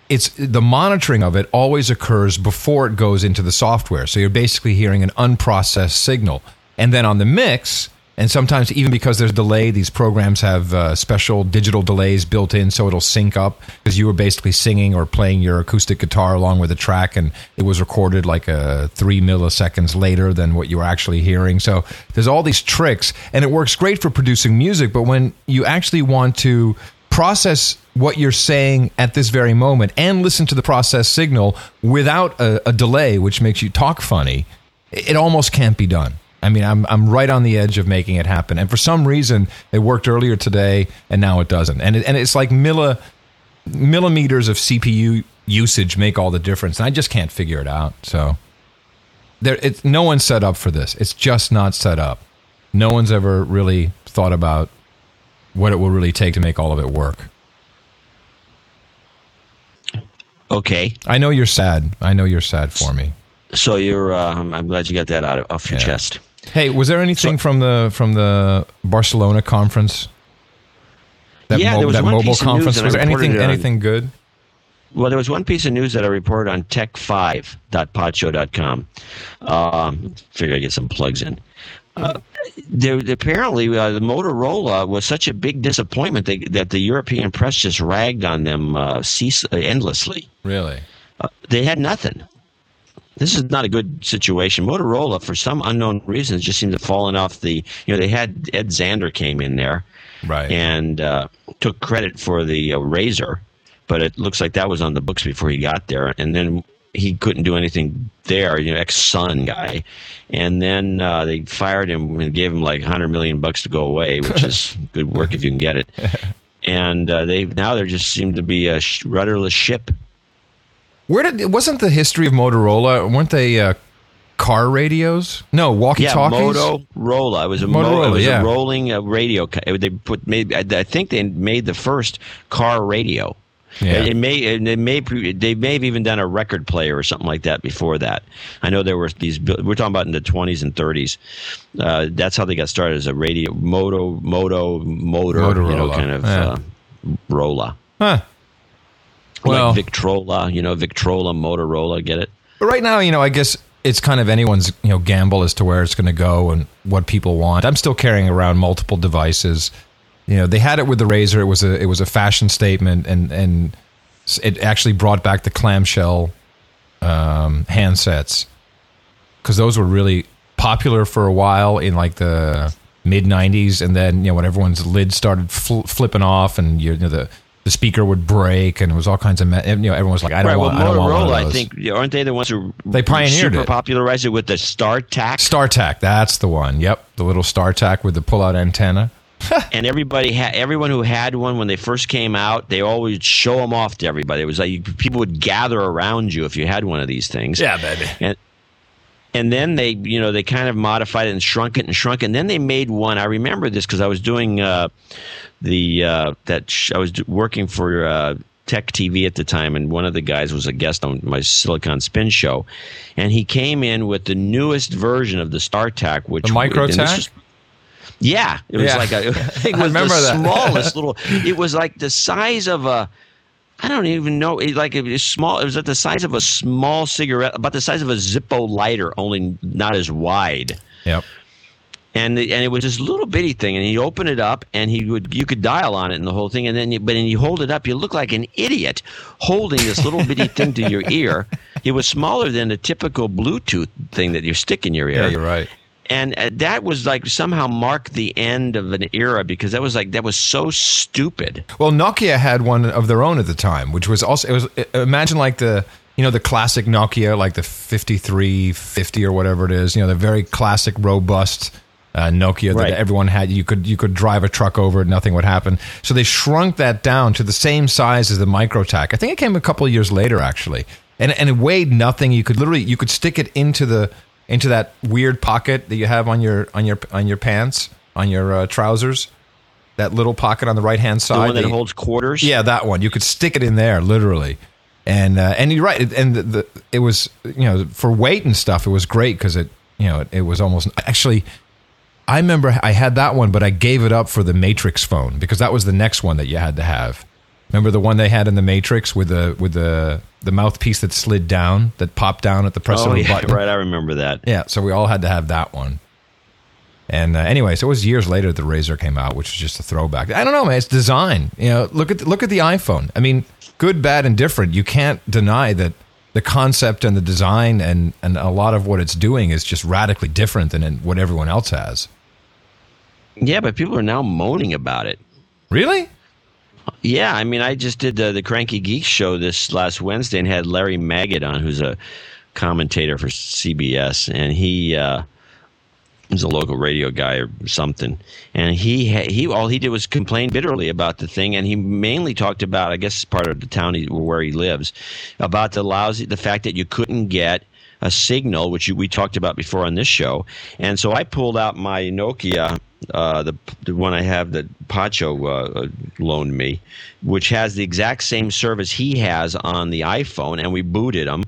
it's the monitoring of it always occurs before it goes into the software so you're basically hearing an unprocessed signal and then on the mix, and sometimes even because there's delay, these programs have uh, special digital delays built in, so it'll sync up because you were basically singing or playing your acoustic guitar along with the track, and it was recorded like uh, three milliseconds later than what you were actually hearing. So there's all these tricks, and it works great for producing music. But when you actually want to process what you're saying at this very moment and listen to the process signal without a, a delay, which makes you talk funny, it almost can't be done. I mean, I'm I'm right on the edge of making it happen, and for some reason, it worked earlier today, and now it doesn't. And it, and it's like milli, millimeters of CPU usage make all the difference, and I just can't figure it out. So there, it's no one's set up for this. It's just not set up. No one's ever really thought about what it will really take to make all of it work. Okay. I know you're sad. I know you're sad for me. So you're. Uh, I'm glad you got that out of, off your Yeah. chest. Hey, was there anything So- from the from the Barcelona conference? That, Yeah, mo- there was that one mobile piece of news conference. and Was there anything on- anything good? Well, there was one piece of news that I reported on tech5.podshow.com. Um, figure I get some plugs in. Uh, there, apparently, uh, the Motorola was such a big disappointment they, that the European press just ragged on them uh, cease, endlessly. Really? Uh, they had nothing. This is not a good situation. Motorola, for some unknown reason, just seemed to have fallen off the. You know, they had Ed Zander came in there Right. and uh, took credit for the uh, razor, but it looks like that was on the books before he got there, and then he couldn't do anything there. You know, ex Sun guy, and then uh, they fired him and gave him like hundred million bucks to go away, which is good work if you can get it. And uh, they now they just seem to be a sh- rudderless ship. Where did wasn't the history of Motorola? Weren't they uh, car radios? No, walkie Yeah, talkies. Motorola. It was a Mo- Motorola, it was yeah. a rolling uh, radio. co- They put made. I I think they made the first car radio. Yeah. It may. They may. They may have even done a record player or something like that before that. I know there were these. We're talking about in the twenties and thirties. Uh, that's how they got started as a radio moto moto motor. You know, Motorola, kind of yeah. uh, rolla. Huh. Well- like Victrola. You know, Victrola, Motorola. Get it? But right now, you know, I guess it's kind of anyone's you know gamble as to where it's going to go and what people want. I'm still carrying around multiple devices. You know, they had it with the Razor. It was a it was a fashion statement, and and it actually brought back the clamshell um, handsets because those were really popular for a while in like the mid '90s, and then you know when everyone's lid started fl- flipping off, and you know the the speaker would break, and it was all kinds of me- you know everyone was like, I don't Right. want, well, I don't want one of Motorola, I think, aren't they the ones who They pioneered super it. popularized it with the StarTAC? StarTAC, that's the one. Yep, the little StarTAC with the pull-out antenna. and everybody had everyone who had one when they first came out they always show them off to everybody it was like you, people would gather around you if you had one of these things Yeah, baby. and and then they you know they kind of modified it and shrunk it and shrunk it and then they made one i remember this because i was doing uh, the uh, that sh- i was do- working for uh, tech tv at the time and one of the guys was a guest on my silicon spin show and he came in with the newest version of the startac which The micro and this tac? was- yeah, it was Yeah. like a. It I was remember the that. smallest little. It was like the size of a. I don't even know. It, like it was small. It was at the size of a small cigarette, about the size of a Zippo lighter, only not as wide. Yep. And the, and it was this little bitty thing, and he opened it up, and he would you could dial on it and the whole thing, and then you, but when you hold it up, you look like an idiot holding this little bitty thing to your ear. It was smaller than a typical Bluetooth thing that you stick in your ear Yeah, you're right. And uh, that was like somehow marked the end of an era because that was like that was so stupid. Well, Nokia had one of their own at the time, which was also it was imagine like the you know the classic Nokia, like the fifty three fifty or whatever it is. You know the very classic, robust uh, Nokia Right. that everyone had. You could you could drive a truck over it, nothing would happen. So they shrunk that down to the same size as the MicroTac. I think it came a couple of years later, actually, and and it weighed nothing. You could literally you could stick it into the into that weird pocket that you have on your on your on your pants on your uh, trousers. That little pocket on the right hand The side. one that that you- holds quarters. yeah, that one. You could stick it in there, literally. And uh, and you're right. it- And the, the it was you know for weight and stuff, it was great because it you know it, it was almost actually. I remember I had that one, but I gave it up for the Matrix phone because that was the next one that you had to have. Remember the one they had in the Matrix with the with the the mouthpiece that slid down that popped down at the press Oh of a yeah, button. right. I remember that. Yeah, so we all had to have that one. And uh, so it was years later that the Razor came out, which was just a throwback. I don't know, man. It's design. You know, look at look at the iPhone. I mean, good, bad, and different. You can't deny that the concept and the design and and a lot of what it's doing is just radically different than what everyone else has. Yeah, but people are now moaning about it. Really? Yeah, I mean, I just did the, the Cranky Geek show this last Wednesday and had Larry Magid on, who's a commentator for CBS, and he uh, he's a local radio guy or something, and he he all he did was complain bitterly about the thing, and he mainly talked about, I guess, part of the town he, where he lives, about the lousy the fact that you couldn't get a signal, which we talked about before on this show, and so I pulled out my Nokia uh, the, the one I have that Pacho uh, loaned me, which has the exact same service he has on the iPhone, and we booted him.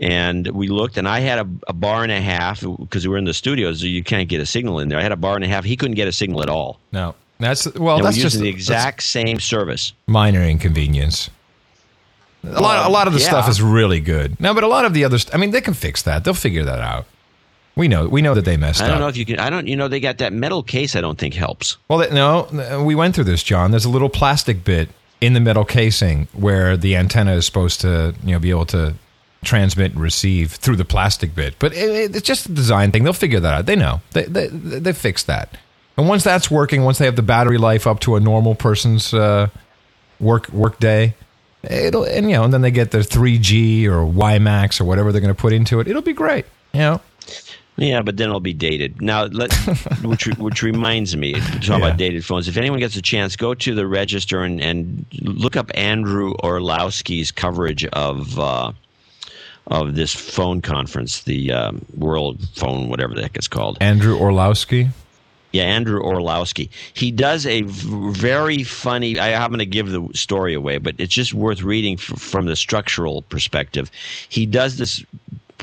And we looked, and I had a, a bar and a half because we were in the studios, so you can't get a signal in there. I had a bar and a half. He couldn't get a signal at all. No, that's well, and that's just just the exact same service. minor inconvenience. A lot, a lot of the yeah. stuff is really good. No, but a lot of the other, st- I mean, they can fix that. They'll figure that out. We know, we know that they messed up. I don't up. know if you can. I don't. You know, they got that metal case. I don't think helps. Well, th- no, we went through this, John. There's a little plastic bit in the metal casing where the antenna is supposed to, you know, be able to transmit and receive through the plastic bit. But it, it's just a design thing. They'll figure that out. They know. They they they fixed that. And once that's working, once they have the battery life up to a normal person's uh, work work day, it'll and you know, and then they get their 3G or WiMAX or whatever they're going to put into it. It'll be great. You know. Yeah, but then it'll be dated. Now, let, which which reminds me, talk Yeah. about dated phones. If anyone gets a chance, go to the register and, and look up Andrew Orlowski's coverage of uh, of this phone conference, the um, World Phone, whatever the heck it's called. Andrew Orlowski. Yeah, Andrew Orlowski. He does a very funny. I happen to give the story away, but it's just worth reading f- from the structural perspective. He does this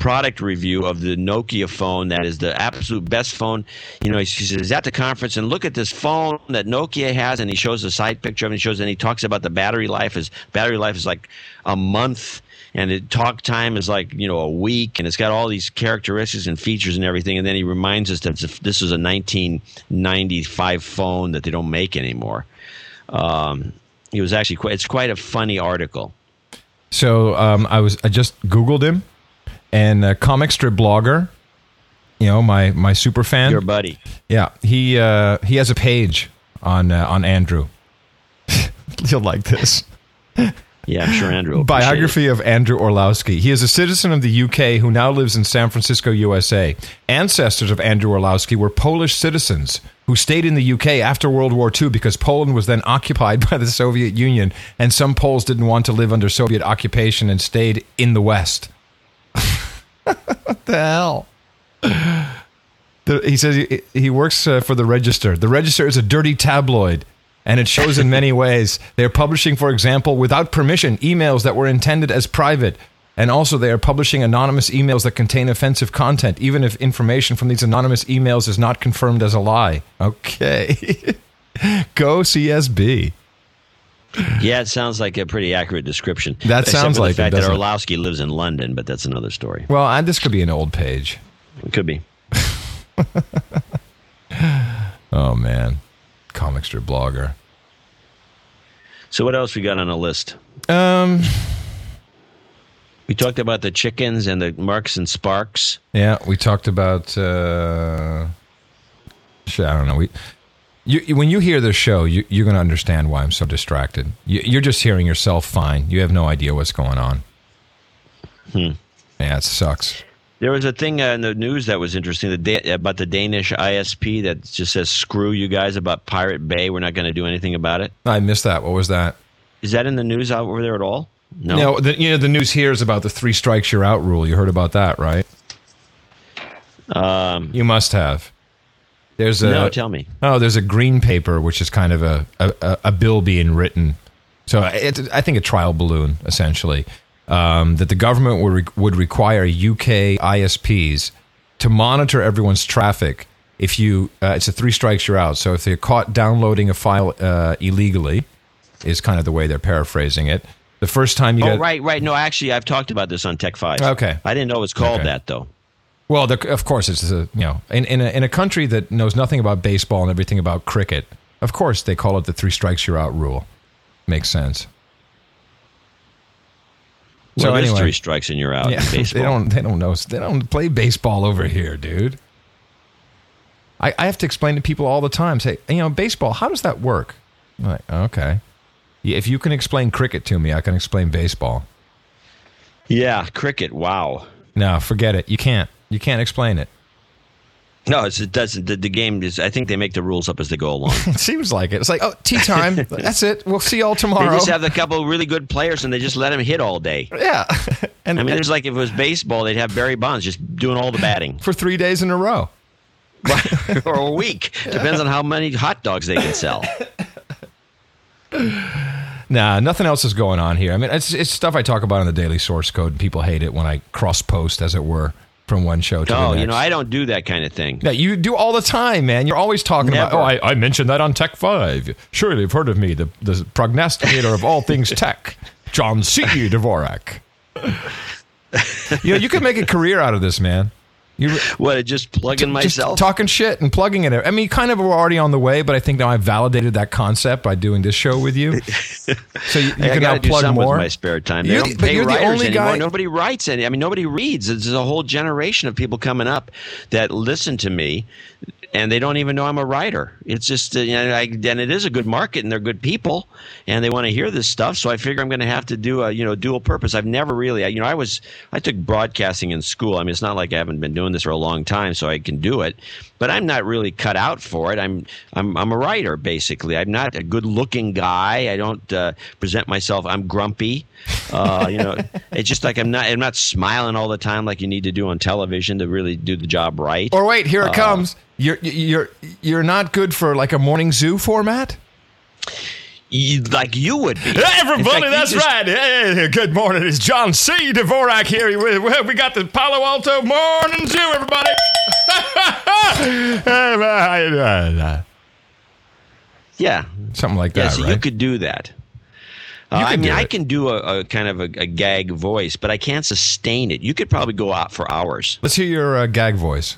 product review of the Nokia phone that is the absolute best phone. You know, he says at the conference and look at this phone that Nokia has, and he shows a side picture of it. And shows and he talks about the battery life. is battery life is like a month. And the talk time is like you know a week, and it's got all these characteristics and features and everything. And then he reminds us that this is a 1995 phone that they don't make anymore. Um, it was actually quite, it's quite a funny article. So um, I was I just googled him, and a comic strip blogger, you know my my super fan. Your buddy. yeah, he uh, he has a page on uh, on Andrew. You'll like this Yeah, I'm sure Andrew. will appreciate it. biography of Andrew Orlowski. He is a citizen of the UK who now lives in San Francisco, USA. Ancestors of Andrew Orlowski were Polish citizens who stayed in the UK after World War II because Poland was then occupied by the Soviet Union, and some Poles didn't want to live under Soviet occupation and stayed in the West. What the hell? The- he says he, he works uh, for the Register. The Register is a dirty tabloid, and it shows in many ways. They're publishing, for example, without permission, emails that were intended as private. And also, they are publishing anonymous emails that contain offensive content, even if information from these anonymous emails is not confirmed as a lie. Okay. Go CSB. Yeah, it sounds like a pretty accurate description. That Except sounds like the fact that it? Orlowski lives in London, but that's another story. Well, and this could be an old page. It could be. Oh, man. Comic strip blogger. So what else we got on the list? Um, We talked about the chickens and the Marks and Sparks. Yeah, we talked about. Uh, shit, I don't know. We, you, when you hear this show, you, you're going to understand why I'm so distracted. You, you're just hearing yourself fine. You have no idea what's going on. Hmm. Yeah, it sucks. There was a thing uh, in the news that was interesting the da- about the Danish ISP that just says "screw you guys" about Pirate Bay. We're not going to do anything about it. I missed that. What was that? Is that in the news out over there at all? No. You know, the, you know, the news here is about the three strikes you're out rule. You heard about that, right? Um, You must have. There's a no, tell me. Oh, there's a green paper, which is kind of a, a, a- bill being written. So I think, a trial balloon, essentially, um, that the government would, re- would require UK ISPs to monitor everyone's traffic. If you, uh, it's a three strikes, you're out. So if they're caught downloading a file uh, illegally, is kind of the way they're paraphrasing it. The first time you Oh, get right, right. No, actually, I've talked about this on Tech Five. Okay. I didn't know it was called Okay. that though. Well, the, of course, it's a, you know in in a, in a country that knows nothing about baseball and everything about cricket. Of course, they call it the three strikes you're out rule. Makes sense. Well, so anyway, three strikes and you're out yeah, in baseball. they don't they don't know they don't play baseball over here, dude. I, I have to explain to people all the time. Say, you know, baseball. How does that work? I'm like, okay. Yeah, If you can explain cricket to me, I can explain baseball. Yeah, cricket. Wow. No, forget it. You can't. You can't explain it. No, it's, it doesn't. The, the game is. I think they make the rules up as they go along. It seems like it. It's like, oh, tea time. That's it. We'll see y'all tomorrow. they just have a couple really good players, and they just let them hit all day. yeah. and I mean, it's like if it was baseball, they'd have Barry Bonds just doing all the batting for three days in a row. or a week. Depends on how many hot dogs they can sell. Nah, nothing else is going on here. I mean, it's, it's stuff I talk about in the daily source code, and people hate it when I cross post, as it were, from one show to the Oh, you know, I don't do that kind of thing. Yeah, you do all the time, man. You're always talking about. Oh, I, I mentioned that on Tech Five. Surely you've heard of me, the the prognosticator of all things tech, John C. Dvorak. you know, you could make a career out of this, man. You What? Just plugging just myself. talking shit and plugging it. I mean, kind of were already on the way, but I think now I've validated that concept by doing this show with you. So you, you Hey, I can now plug more. with my spare time. They You're don't pay you're the writers only anymore. guy- Nobody writes any. I mean, nobody reads. There's a whole generation of people coming up that listen to me, and they don't even know I'm a writer. It's just, uh, you know, I, and it is a good market, and they're good people, and they want to hear this stuff. So I figure I'm going to have to do a, you know, dual purpose. I've never really, I, you know, I was, I took broadcasting in school. I mean, it's not like I haven't been doing this for a long time, so I can do it. But I'm not really cut out for it. I'm, I'm, I'm a writer basically. I'm not a good-looking guy. I don't uh, present myself. I'm grumpy. Uh, you know, it's just like I'm not. I'm not smiling all the time like you need to do on television to really do the job right. Or wait, here it Uh, comes. You're you're you're not good for like a morning zoo format. You- like you would be. Hey, In fact, everybody, that's just- right. Hey, good morning. It's John C. Dvorak here. We, we- got the Palo Alto Morning Zoo, everybody. Yeah, Something like yeah. that, so right? you could do that. Uh, I mean, I can do a, a kind of a, a gag voice, but I can't sustain it. You could probably go out for hours. Let's hear your uh, gag voice.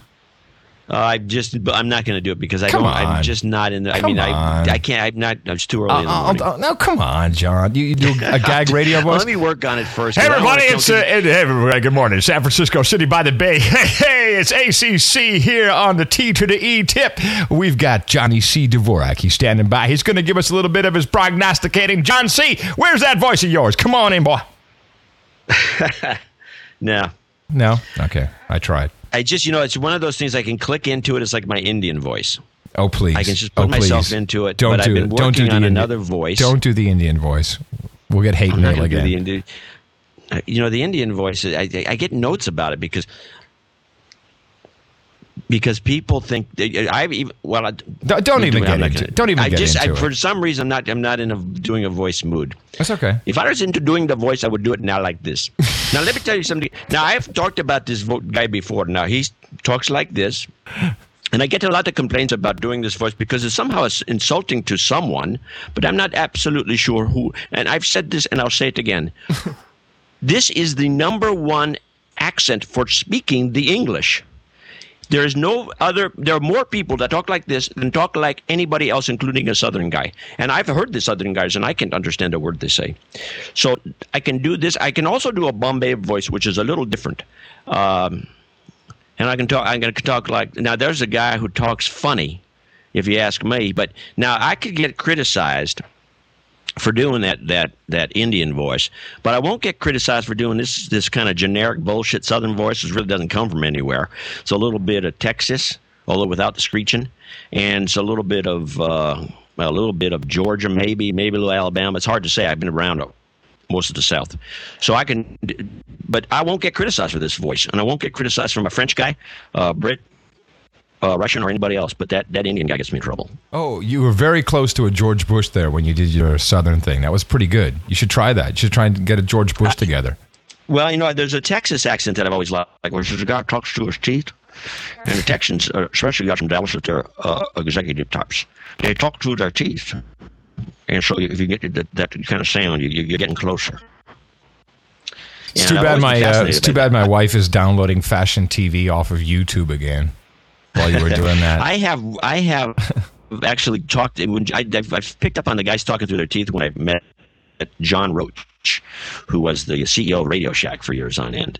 Uh, I just, but I'm not going to do it because I Come don't. on. I'm just not in the. I Come mean, I, on. I can't. I'm not. It's too early in the Uh, morning. uh, no, come on, John. You, you do a gag radio voice. let me work on it first. Hey everybody, it's uh, hey, everybody, good morning. San Francisco City by the Bay. Hey, hey, it's ACC here on the T to the E tip. We've got Johnny C. Dvorak. He's standing by. He's going to give us a little bit of his prognosticating. John C., where's that voice of yours? Come on in, boy. No. No, okay, I tried. I just, you know, it's one of those things I can click into it. It's like my Indian voice. Oh please, I can just put oh, myself please. into it, Don't but do I've been it. Don't do working the on Indi- another voice. Don't do the Indian voice. We'll get hate mail again. uh, you know, the Indian voice. I I get notes about it because because people think I've even well. I, Don't- don't even get into it. Don't even I get just, into I, it. For some reason, I'm not. I'm not in a doing a voice mood. That's okay. If I was into doing the voice, I would do it now like this. now, let me tell you something. Now, I've talked about this vo- guy before. Now, he talks like this. And I get a lot of complaints about doing this voice because it's somehow insulting to someone, but I'm not absolutely sure who. And I've said this and I'll say it again. this is the number one accent for speaking the English. There is no other. There are more people that talk like this than talk like anybody else, including a Southern guy. And I've heard the Southern guys, and I can't understand a word they say. So I can do this. I can also do a Bombay voice, which is a little different. Um, and I can talk. I'm going to talk like now. There's a guy who talks funny, if you ask me. But now I could get criticized for doing that that that Indian voice, but I won't get criticized for doing this this kind of generic bullshit Southern voice. It really doesn't come from anywhere. It's a little bit of Texas, although without the screeching, and it's a little bit of uh, a little bit of Georgia, maybe maybe a little Alabama. It's hard to say. I've been around most of the South, so I can. But I won't get criticized for this voice, and I won't get criticized from a French guy, uh, Brit, uh, Russian, or anybody else. But that that Indian guy gets me in trouble. Oh, you were very close to a George Bush there when you did your Southern thing. That was pretty good. You should try that. You should try and get a George Bush together. Well, you know, there's a Texas accent that I've always liked, where the guy talks through his teeth. And the Texans, uh, especially guys from Dallas, that they're uh, executive types, they talk through their teeth. And so if you get that, that kind of sound, you, you- you're getting closer. It's too I've bad my uh, it's too bad my wife is downloading fashion TV off of YouTube again while you were doing that. I have I have actually talked. When I, I've, I've picked up on the guys talking through their teeth when I met John Roach, who was the CEO of Radio Shack for years on end.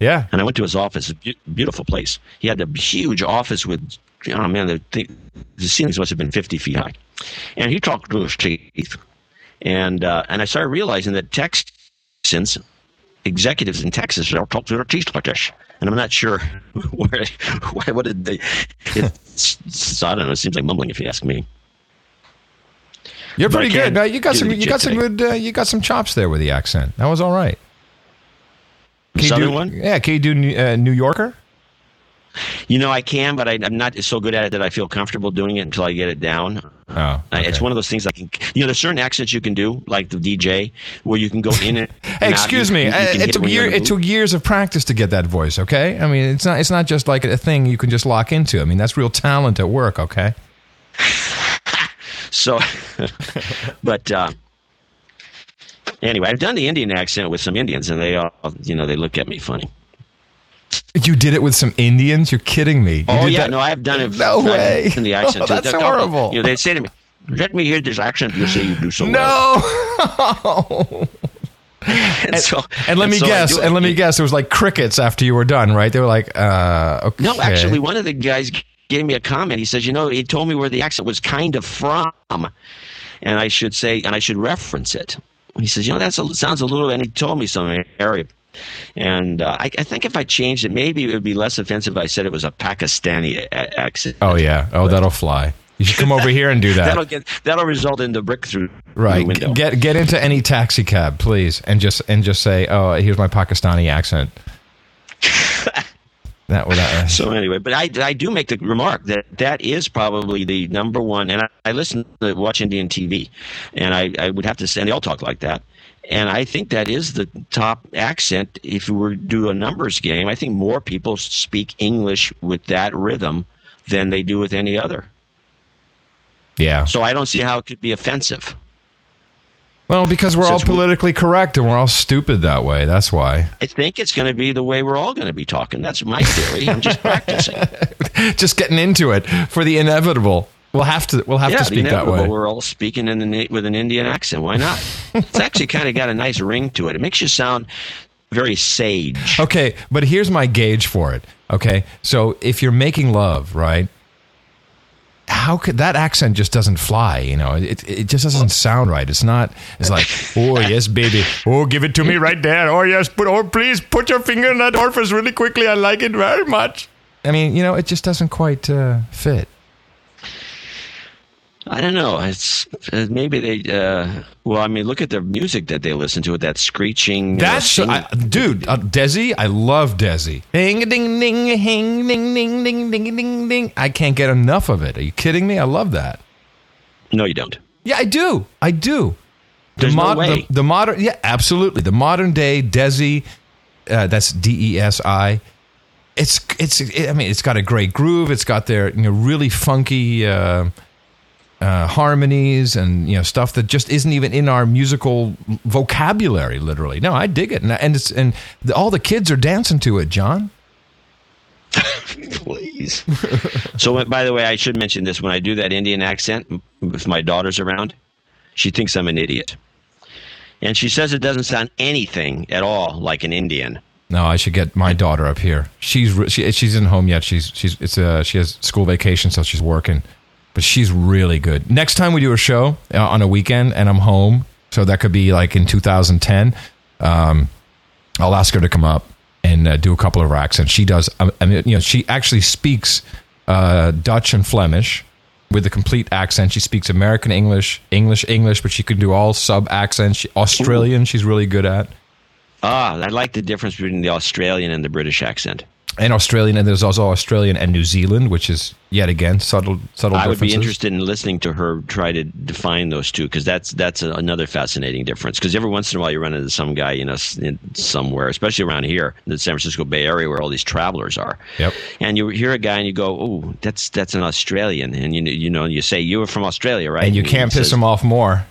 yeah. And I went to his office, beautiful place. He had a huge office with, oh man, the, the ceilings must have been 50 feet high. And he talked through his teeth. And, uh, and I started realizing that Texans, executives in Texas, don't talk through their teeth like this. And I'm not sure where, why, what did they, it's, I don't know, it seems like mumbling if you ask me. You're But pretty good. No, you got some you got some jig good uh, you got some chops there with the accent. That was all right. Can you Southern do, one? Yeah, can you do New- uh, New Yorker? You know, I can, but I, I'm not so good at it that I feel comfortable doing it until I get it down. Oh, Uh, It's one of those things I can, you know, there's certain accents you can do, like the DJ, where you can go in and. Hey, out. excuse You- me. you- you Uh, it took year, it took years of practice to get that voice. Okay, I mean it's not it's not just like a thing you can just lock into. I mean that's real talent at work. Okay. So, but uh, anyway, I've done the Indian accent with some Indians, and they all, you know, they look at me funny. You did it with some Indians. You're kidding me. You Oh yeah, that- no, I've done it. No way. In the accent. Oh, that's They'll- horrible. You know, they say to me, "Let me hear this accent." You say you do so well. No. And, so, and let me so guess. And let me guess. It was like crickets after you were done, right? They were like, uh, okay. No, actually, one of the guys gave me a comment. He says, "You know, he told me where the accent was kind of from, and I should say, and I should reference it." He says, "You know, that sounds a little," and he told me some area. And uh, I, I think if I changed it, maybe it would be less offensive. if I said it was a Pakistani a- accent. Oh yeah. Oh, that'll fly. You should come over here and do that. That'll get that'll result in the brick through Right. window. Get get into any taxi cab, please, and just and just say, "Oh, here's my Pakistani accent." that would that. So anyway, but I, I do make the remark that that is probably the number one, and I, I listen to watch Indian TV, and I, I would have to say, and they all talk like that, and I think that is the top accent. If we were to do a numbers game, I think more people speak English with that rhythm than they do with any other. yeah. So I don't see how it could be offensive. Well, because we're all Since we- politically correct and we're all stupid that way. That's why. I think it's going to be the way we're all going to be talking. That's my theory. I'm just practicing. just getting into it for the inevitable. We'll have to. We'll have yeah, to speak that way. We're all speaking in the, with an Indian accent. Why not? it's actually kind of got a nice ring to it. It makes you sound very sage. Okay, but here's my gauge for it. Okay, so if you're making love, right? How could that accent just doesn't fly? You know, it it just doesn't sound right. It's not. It's like, oh yes, baby. Oh, give it to me right there. Oh yes, put. Oh please, put your finger in that orifice really quickly. I like it very much. I mean, you know, it just doesn't quite uh, fit. I don't know. It's uh, maybe they. Uh, well, I mean, look at the music that they listen to with that screeching. you know, That's sing- I, dude, uh, Desi. I love Desi. Ding ding ding ding ding ding ding ding ding ding. I can't get enough of it. Are you kidding me? I love that. no, you don't. Yeah, I do. I do. The, There's no way. the, the modern, yeah, absolutely. The modern day Desi, uh, that's D E S I. It's it's. I mean, it's got a great groove. It's got their you know really funky uh, uh, harmonies and you know stuff that just isn't even in our musical vocabulary. Literally, no, I dig it, and and it's and the, all the kids are dancing to it. John, Please. so, by the way, I should mention this. When I do that Indian accent, if my daughter's around, she thinks I'm an idiot, and she says it doesn't sound anything at all like an Indian. No, I should get my daughter up here. She's she, she's in home yet. She's she's it's uh she has school vacation, so she's working, but she's really good. Next time we do a show uh, on a weekend and I'm home, so that could be like in 2010. Um, I'll ask her to come up and uh, do a couple of her And She does. I mean, you know, she actually speaks uh, Dutch and Flemish with a complete accent. She speaks American English, English English, but she can do all sub accents. She, Australian, she's really good at. Ah, I like the difference between the Australian and the British accent. And Australian, and there's also Australian and New Zealand, which is yet again subtle, subtle I would be interested in listening to her try to define those two because that's that's a, another fascinating difference. Because every once in a while you run into some guy, you know, in, somewhere, especially around here in the San Francisco Bay Area where all these travelers are. Yep. And you hear a guy and you go, "Oh, that's that's an Australian," and you you know you say you were from Australia, right? and you he can't piss says- them off more.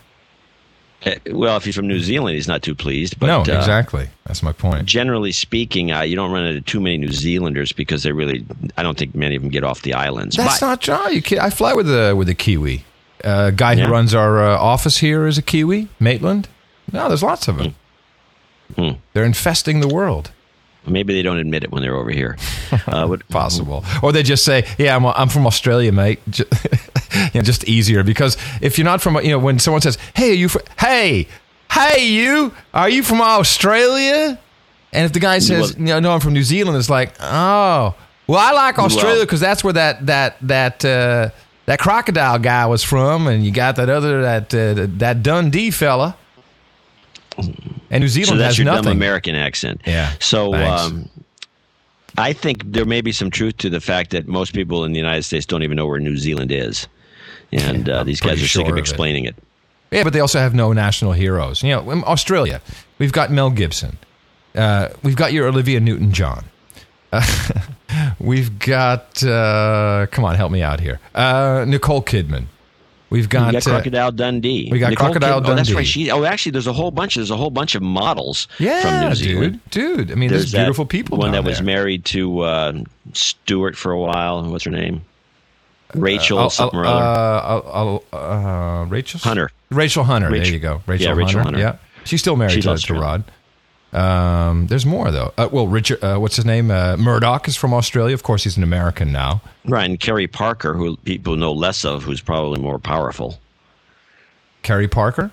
Uh, well, if he's from New Zealand, he's not too pleased. But, no, uh, exactly. That's my point. generally speaking, uh, you don't run into too many New Zealanders because they really, I don't think many of them get off the islands. That's but, not true. I fly with a with a Kiwi. Uh, guy Yeah? who runs our uh, office here is a Kiwi, Maitland. No, there's lots of them. Hmm. They're infesting the world. maybe they don't admit it when they're over here. Uh, what, Possible, or they just say, "Yeah, I'm, I'm from Australia, mate." You know, just easier because if you're not from, you know, when someone says, "Hey, are you from? Hey, hey, you are you from Australia?" And if the guy says, Well- "No, no, I'm from New Zealand," it's like, "Oh, well, I like Australia Well- because that's where that that that uh, that crocodile guy was from, and you got that other that uh, that Dundee fella." And New so Zealand that's has your dumb nothing. American accent. Yeah, So um, I think there may be some truth to the fact that most people in the United States don't even know where New Zealand is. And uh, these guys are sick sure of of explaining it. Yeah, but they also have no national heroes. You know, in Australia, we've got Mel Gibson. Uh, we've got your Olivia Newton John. we've got, uh, come on, help me out here. Uh, Nicole Kidman. We've got, We got uh, Crocodile Dundee. we got Crocodile Kid- Oh, that's Dundee. right. She. Oh, actually, there's a whole bunch. There's a whole bunch of models yeah, from New Zealand. dude, dude. I mean, there's, that beautiful people. One that was married to uh, Stewart for a while. What's her name? Rachel Uh, something or uh, other. uh, uh, uh, Rachel Hunter. Rachel Hunter. Rachel- there you go. Rachel, yeah, Rachel Hunter. Yeah, she's still married to, to Rod. Um, there's more though. Uh, well, Richard, uh, what's his name? Uh, Murdoch is from Australia. Of course, he's an American now. Right, and Kerry Parker, who people know less of, who's probably more powerful. Kerry Parker.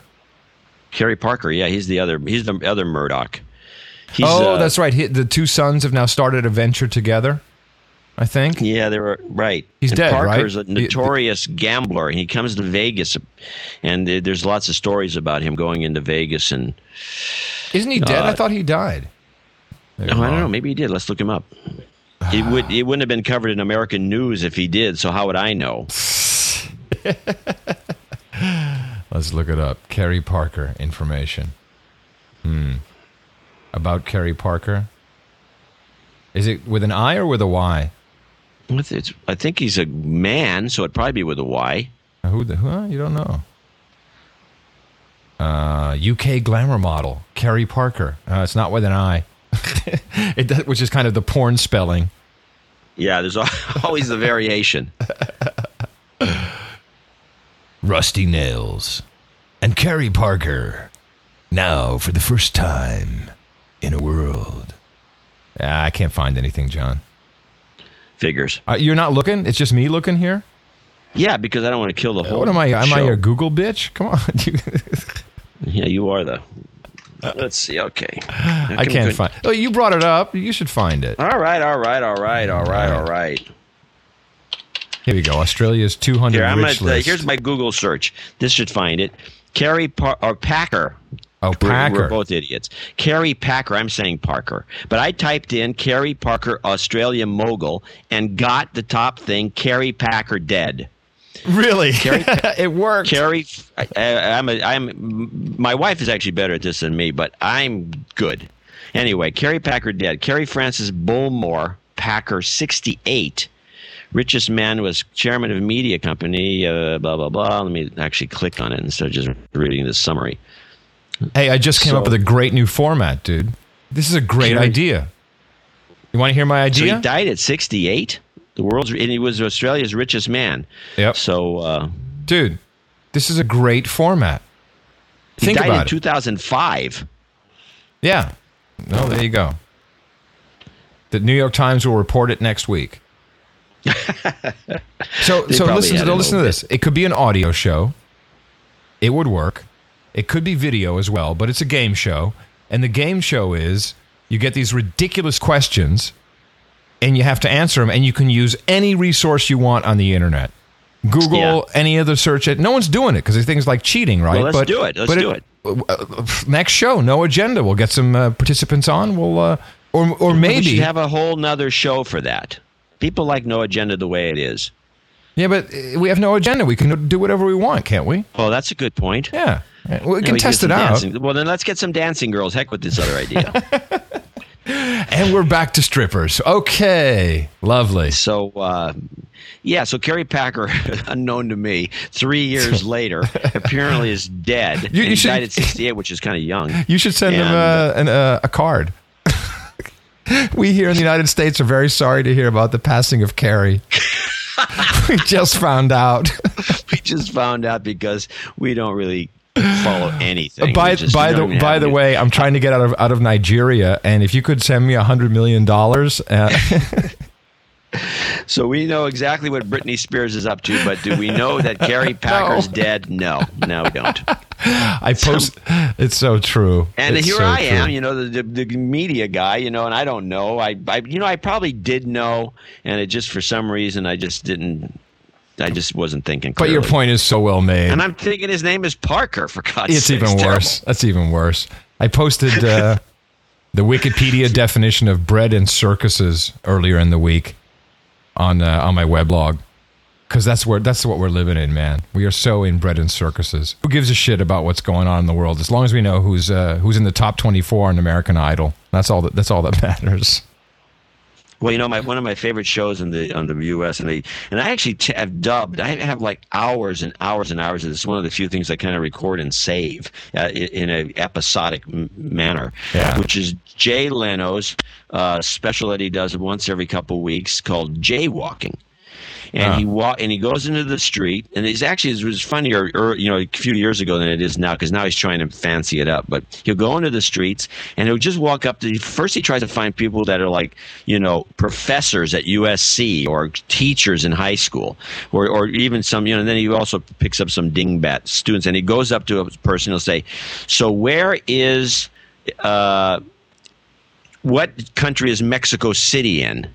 Kerry Parker, yeah, he's the other. He's the other Murdoch. He's, oh, that's right. He, the two sons have now started a venture together. I think. Yeah, they were right. He's and dead, Parker's right? a notorious gambler. He comes to Vegas, and there's lots of stories about him going into Vegas. And Isn't he dead? Uh, I thought he died. oh, I don't know, maybe he did. Let's look him up. It would. It wouldn't have been covered in American news if he did. So how would I know? Let's look it up. Kerry Parker information. Hmm. About Kerry Parker. Is it with an I or with a Y? It's, it's, I think he's a man, so it'd probably be with a Y. Who the? Huh? You don't know. Uh, UK glamour model Kerry Parker. Uh, it's not with an I. it, does- which is kind of the porn spelling. Yeah, there's always the variation. Rusty Nails, and Carrie Parker. Now, for the first time in a world. Ah, I can't find anything, John. Figures. Uh, you're not looking? It's just me looking here? Yeah, because I don't want to kill the whole. What am I? Am I show. your Google bitch? Come on. Yeah, you are though. Let's see. Okay. I can't find. Oh, you brought it up. You should find it. All right, all right, all right, all right, all right. Here we go. Australia's 200 Here, I'm rich gonna. Uh, here's my Google search. This should find it. Carrie Par- or Packer. Oh, We're, Packer. we're both idiots. Kerry Packer. I'm saying Parker, but I typed in Carrie Parker, Australia mogul, and got the top thing: Kerry Packer dead. Really? Carrie- it worked. Carrie, I, I'm a, I'm. My wife is actually better at this than me, but I'm good. Anyway, Kerry Packer dead. Kerry Francis Bullmore Packer, 68. Richest man was chairman of a media company. Uh, blah blah blah. Let me actually click on it instead of just reading the summary. Hey, I just came So- up with a great new format, dude. This is a great idea. You want to hear my So idea? he died at 68. The world's and he was Australia's richest man. Yep. So uh, dude, this is a great format. he Think died about in it. 2005. Yeah. No, there you go. The New York Times will report it next week. so They so listen to listen to this. It could be an audio show. It would work. It could be video as well, but it's a game show. And the game show is you get these ridiculous questions and you have to answer them and you can use any resource you want on the internet. Google, Yeah. any other search. It. No one's doing it because they think it's like cheating, right? Well, let's do it. Let's do it. uh, next show, no agenda. We'll get some uh, participants on. We'll uh, or or we maybe should have a whole nother show for that. People like no agenda the way it is. yeah, but uh, we have no agenda. We can do whatever we want, can't we? Oh, that's a good point. Yeah, we Yeah, can we test it out. dancing- Well, then let's get some dancing girls. Heck with this other idea. And we're back to strippers. Okay, lovely. so, uh, Yeah, so Kerry Packer, unknown to me, three years later, apparently is dead. You- you he should- died at 68, which is kind of young. You should send him uh, an, uh, a card. we here in the United States are very sorry to hear about the passing of Kerry. we just found out. we just found out because we don't really follow anything. by just by the by the any- way, I'm trying to get out of out of Nigeria, and if you could send me a hundred million dollars, uh, So we know exactly what Britney Spears is up to, but do we know that Kerry Packer's dead? No, no, we don't. I post. It's so true. And It's here so I am, true. you know, the, the, the media guy, you know, and I don't know. I, I, you know, I probably did know, and it just for some reason I just didn't. I just wasn't thinking. But your point is so well made. And I'm thinking his name is Parker. For God's sake. it's sake, even terrible. worse. That's even worse. I posted uh, the Wikipedia definition of bread and circuses earlier in the week on uh, on my weblog because that's where that's what we're living in, man. We are so in bread and circuses. Who gives a shit about what's going on in the world? As long as we know who's uh, who's in the top twenty four on American Idol, that's all that that's all that matters. Well, you know, my one of my favorite shows in the on the U.S. and they and I actually t- have dubbed. I have like hours and hours and hours. of this. It's one of the few things I kind of record and save uh, in, in a episodic m- manner, Yeah. which is Jay Leno's uh, special that he does once every couple weeks called Jaywalking. And Ah. he walk and he goes into the street, and it's actually it was funnier, or, you know, a few years ago than it is now, because now he's trying to fancy it up. But he'll go into the streets, and he'll just walk up to. First, he tries to find people that are like, you know, professors at USC or teachers in high school, or or even some, you know. And then he also picks up some dingbat students, and he goes up to a person. He'll say, "So where is, uh, what country is Mexico City in?"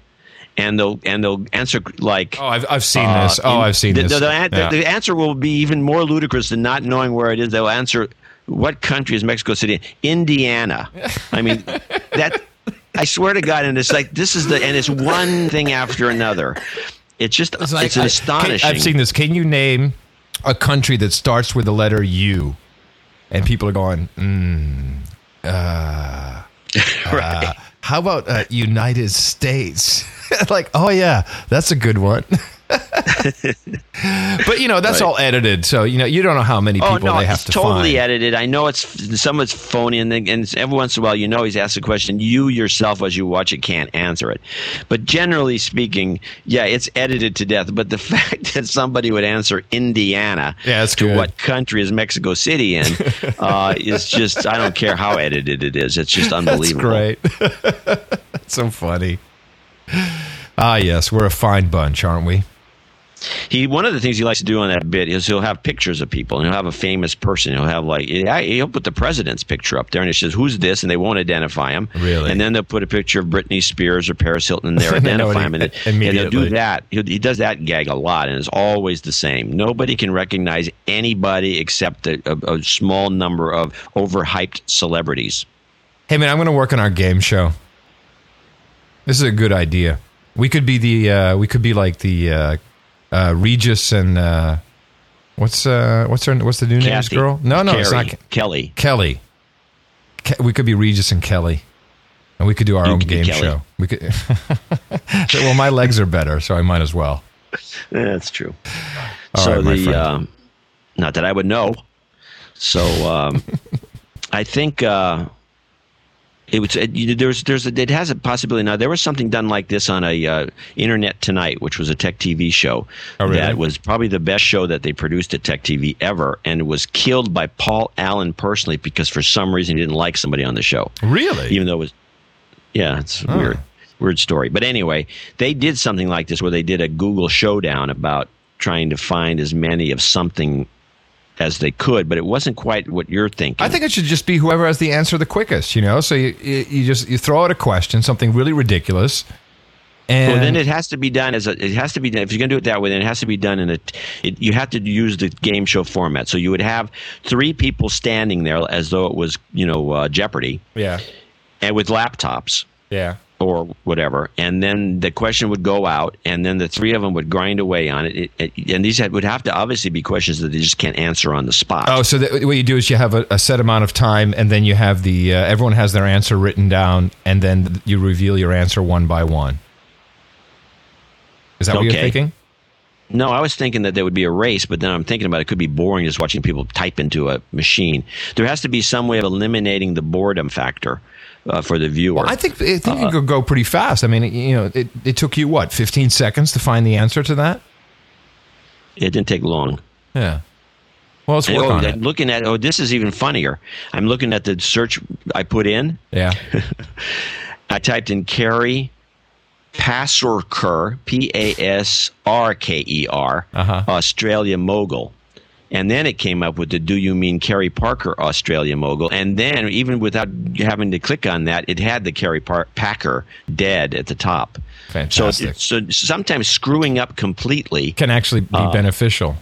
And they'll and they'll answer like Oh, I've I've seen uh, this. Oh, in- I've seen the, this. The, the, Yeah. the answer will be even more ludicrous than not knowing where it is. They'll answer, "What country is Mexico City? Indiana." I mean, that I swear to God, and it's like this is the and it's one thing after another. It's just it's, like, an I- astonishing. I've seen this. Can you name a country that starts with the letter U? And people are going, mm, uh, right. uh, how about uh, United States? like, oh yeah, that's a good one. but you know, that's Right. all edited, so you know you don't know how many people Oh no, they have it's to totally find. edited. I know it's some of it's phony, and and every once in a while, you know, he's asked a question. You yourself, as you watch it, can't answer it. But generally speaking, yeah, it's edited to death. But the fact that somebody would answer Indiana Yeah, to good. what country is Mexico City in uh, is just I don't care how edited it is. It's just That's unbelievable. great. That's so funny. Ah, yes, we're a fine bunch, aren't we? He one of the things he likes to do on that bit is he'll have pictures of people and he'll have a famous person. He'll have like he'll put the president's picture up there and it says who's this and they won't identify him. Really? And then they'll put a picture of Britney Spears or Paris Hilton and they'll identify him and, it- and he'll do that. He'll, he does that gag a lot and it's always the same. Nobody can recognize anybody except a, a, a small number of overhyped celebrities. Hey man, I'm going to work on our game show. This is a good idea. We could be the uh, we could be like the uh, uh, Regis and uh, what's uh, what's her what's the new name's girl? No, no, it's not Kelly. Kelly. Ke- we could be Regis and Kelly, and we could do our You own game show. We could. well, my legs are better, so I might as well. That's true. All so right, the um, not that I would know. So um, I think uh, it was. It, you- there's there's a, it has a possibility now. There was something done like this on a uh, Internet Tonight, which was a Tech TV show Oh, really? that was probably the best show that they produced at Tech TV ever, and was killed by Paul Allen personally because for some reason he didn't like somebody on the show Really? even though it was yeah it's Oh. weird weird story but anyway they did something like this where they did a google showdown about trying to find as many of something as they could but it wasn't quite what you're thinking I think it should just be whoever has the answer the quickest. You know, so you you just you throw out a question, something really ridiculous, and well, then it has to be done as a. It has to be done if you're going to do it that way. Then it has to be done in a. It, you have to use the game show format. So you would have three people standing there as though it was you know uh, Jeopardy, yeah, and with laptops. yeah. Or whatever, and then the question would go out, and then the three of them would grind away on it. it, it and these would have to obviously be questions that they just can't answer on the spot. Oh, so that, what you do is you have a, a set amount of time, and then you have the uh, everyone has their answer written down, and then you reveal your answer one by one. Is that what you're thinking? No, I was thinking that there would be a race, but then I'm thinking about it, it could be boring just watching people type into a machine. There has to be some way of eliminating the boredom factor uh, for the viewer. I think I think you could go pretty fast. I mean, you know, it, it took you what 15 seconds to find the answer to that. it didn't take long. Yeah. Well, let's work oh, on it. looking at oh, this is even funnier. I'm looking at the search I put in. Yeah. I typed in Carrie Passerker, P A S R K E R, Uh-huh. Australia mogul. And then it came up with the Do You Mean Kerry Parker Australia mogul? And then, even without having to click on that, it had the Kerry Par- Packer dead at the top. Fantastic. So, so sometimes screwing up completely Can actually be Uh, beneficial.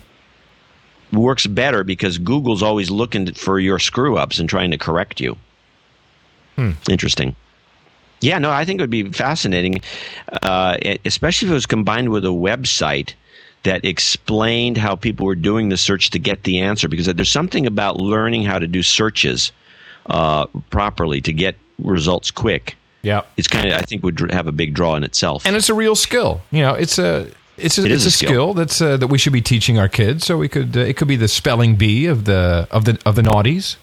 works better because Google's always looking for your screw ups and trying to correct you. Hmm. Interesting. Yeah, no, I think it would be fascinating, uh, especially if it was combined with a website that explained how people were doing the search to get the answer. Because there's something about learning how to do searches uh, properly to get results quick. Yeah. It's kind of, I think, would have a big draw in itself. And it's a real skill. You know, it's a it's a, It it's a skill, skill. that's uh, that we should be teaching our kids. So we could uh, it could be the spelling bee of the of the of the naughties.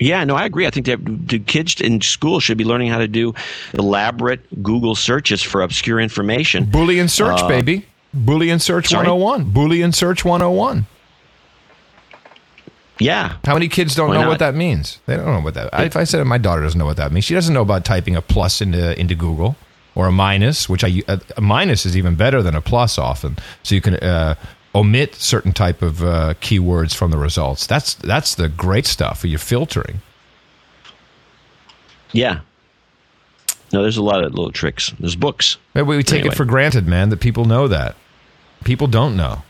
Yeah, no, I agree. I think that the kids in school should be learning how to do elaborate Google searches for obscure information. Boolean search, Uh, baby. Boolean search sorry? 101. Boolean search 101. Yeah, How many kids don't Why know not? what that means? They don't know what that. If I said it, my daughter doesn't know what that means. She doesn't know about typing a plus into into Google or a minus, which I a, a minus is even better than a plus often. So you can uh, omit certain type of uh, keywords from the results. That's that's the great stuff for your filtering. yeah. No, there's a lot of little tricks. There's books. Maybe we take Anyway. it for granted, man, that people know that. People don't know.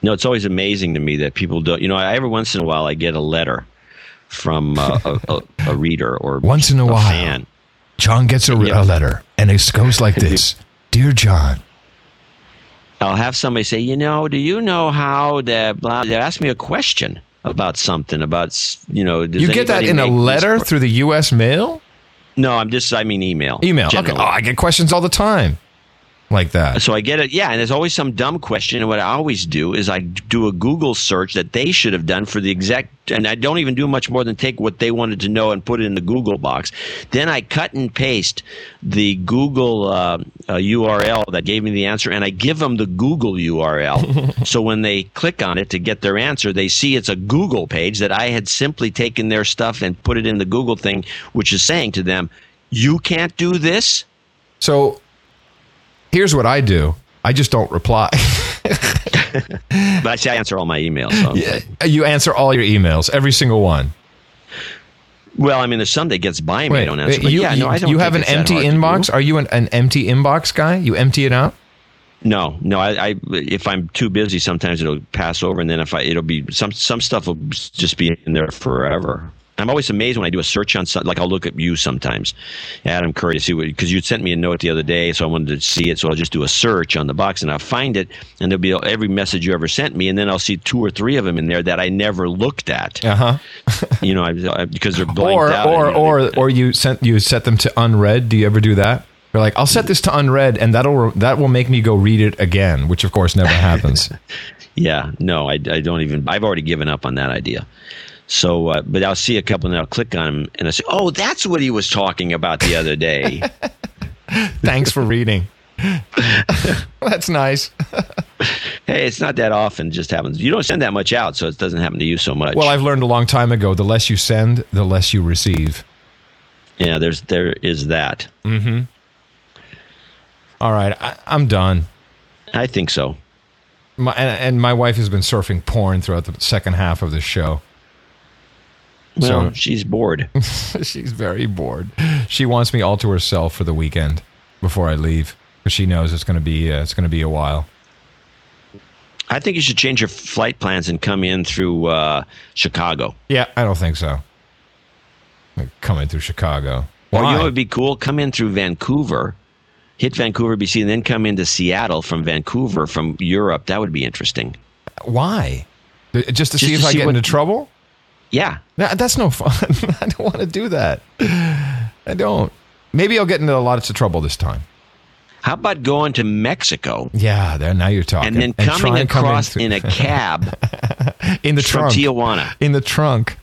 No, it's always amazing to me that people don't. You know, I, every once in a while I get a letter from uh, a, a, a reader or Once in a while. fan. John gets a, Yeah. a letter, and it goes like this: "Dear John, I'll have somebody say, you know, do you know how the blah? They ask me a question about something about you know. you get that in a letter for-" through the U.S. mail." No, I'm just. I mean email. Email. Okay. Oh, I get questions all the time like that. So I get it, yeah, and there's always some dumb question. And what I always do is I do a Google search that they should have done for the exact, and I don't even do much more than take what they wanted to know and put it in the Google box. Then I cut and paste the Google uh, uh, URL that gave me the answer, and I give them the Google URL. so when they click on it to get their answer, they see it's a Google page that I had simply taken their stuff and put it in the Google thing, which is saying to them, "You can't do this." So here's what I do. I just don't reply. But I say I answer all my emails. So I'm you answer all your emails, every single one. Well, I mean, there's some that gets by me. I don't answer. you, yeah, you- no, I don't. you have an empty inbox? Are you an, an empty inbox guy? You empty it out? No, no. I, I, if I'm too busy, sometimes it'll pass over, and then if I, it'll be some some stuff will just be in there forever. I'm always amazed when I do a search on something. Like I'll look at you sometimes, Adam Curry, to see what because you sent me a note the other day, so I wanted to see it. So I'll just do a search on the box, and I'll find it, and there'll be every message you ever sent me, and then I'll see two or three of them in there that I never looked at. Uh huh. You know, I, I, because they're blanked Or out. or and, you know, or they- or you sent you set them to unread. Do you ever do that? You're like, I'll set this to unread, and that'll that will make me go read it again, which of course never happens. Yeah, no, I, I don't even. I've already given up on that idea. So, uh, but I'll see a couple and I'll click on them and I say, "Oh, that's what he was talking about the other day." Thanks for reading. That's nice. hey, it's not that often; it just happens. You don't send that much out, so it doesn't happen to you so much. Well, I've learned a long time ago: the less you send, the less you receive. yeah, there's there is that. Hmm. All right, I, I'm done. I think so. My, and, and my wife has been surfing porn throughout the second half of the show. Well, So- she's bored. She's very bored. She wants me all to herself for the weekend before I leave because she knows it's going to be uh, it's going to be a while. I think you should change your flight plans and come in through uh, Chicago. Yeah, I don't think so. Like, Coming through Chicago. Or you know it would be cool? Come in through Vancouver, hit Vancouver, BC, and then come into Seattle from Vancouver from Europe. That would be interesting. Why? Just to see Just if to I get what- into trouble? Yeah, That, that's no fun. I don't want to do that. I don't. Maybe I'll get into lots of trouble this time. How about going to Mexico Yeah, there now you're talking. and then coming and come across into- in a cab in the trunk. Tijuana? In the trunk.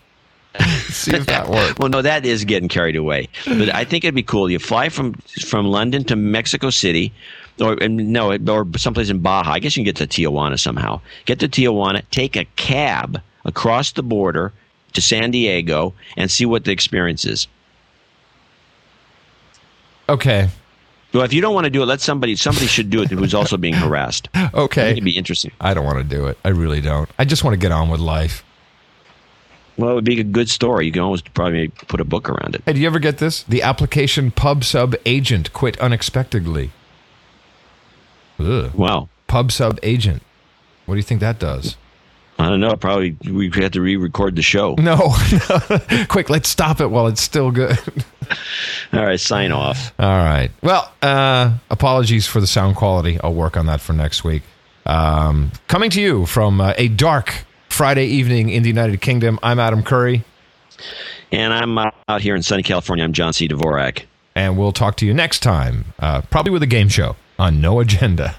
See if that works. Well, no, that is getting carried away. But I think it'd be cool. You fly from from London to Mexico City, or no, or someplace in Baja. I guess you can get to Tijuana somehow. Get to Tijuana, take a cab across the border to San Diego, and see what the experience is. Okay. Well, if you don't want to do it, let somebody. Somebody should do it who's also being harassed. Okay. it'd be interesting. I don't want to do it. I really don't. I just want to get on with life. Well, it would be a good story. You can always probably put a book around it. Hey, do you ever get this? The application pub sub agent quit unexpectedly. Ugh. Wow. Pub sub agent. What do you think that does? I don't know. Probably we have to re-record the show. No. Quick, let's stop it while it's still good. All right, sign off. All right. Well, uh, apologies for the sound quality. I'll work on that for next week. Um, coming to you from uh, a dark Friday evening in the United Kingdom, I'm Adam Curry, And I'm uh, out here in sunny California. I'm John C. Dvorak. and we'll talk to you next time, uh, probably with a game show on No Agenda.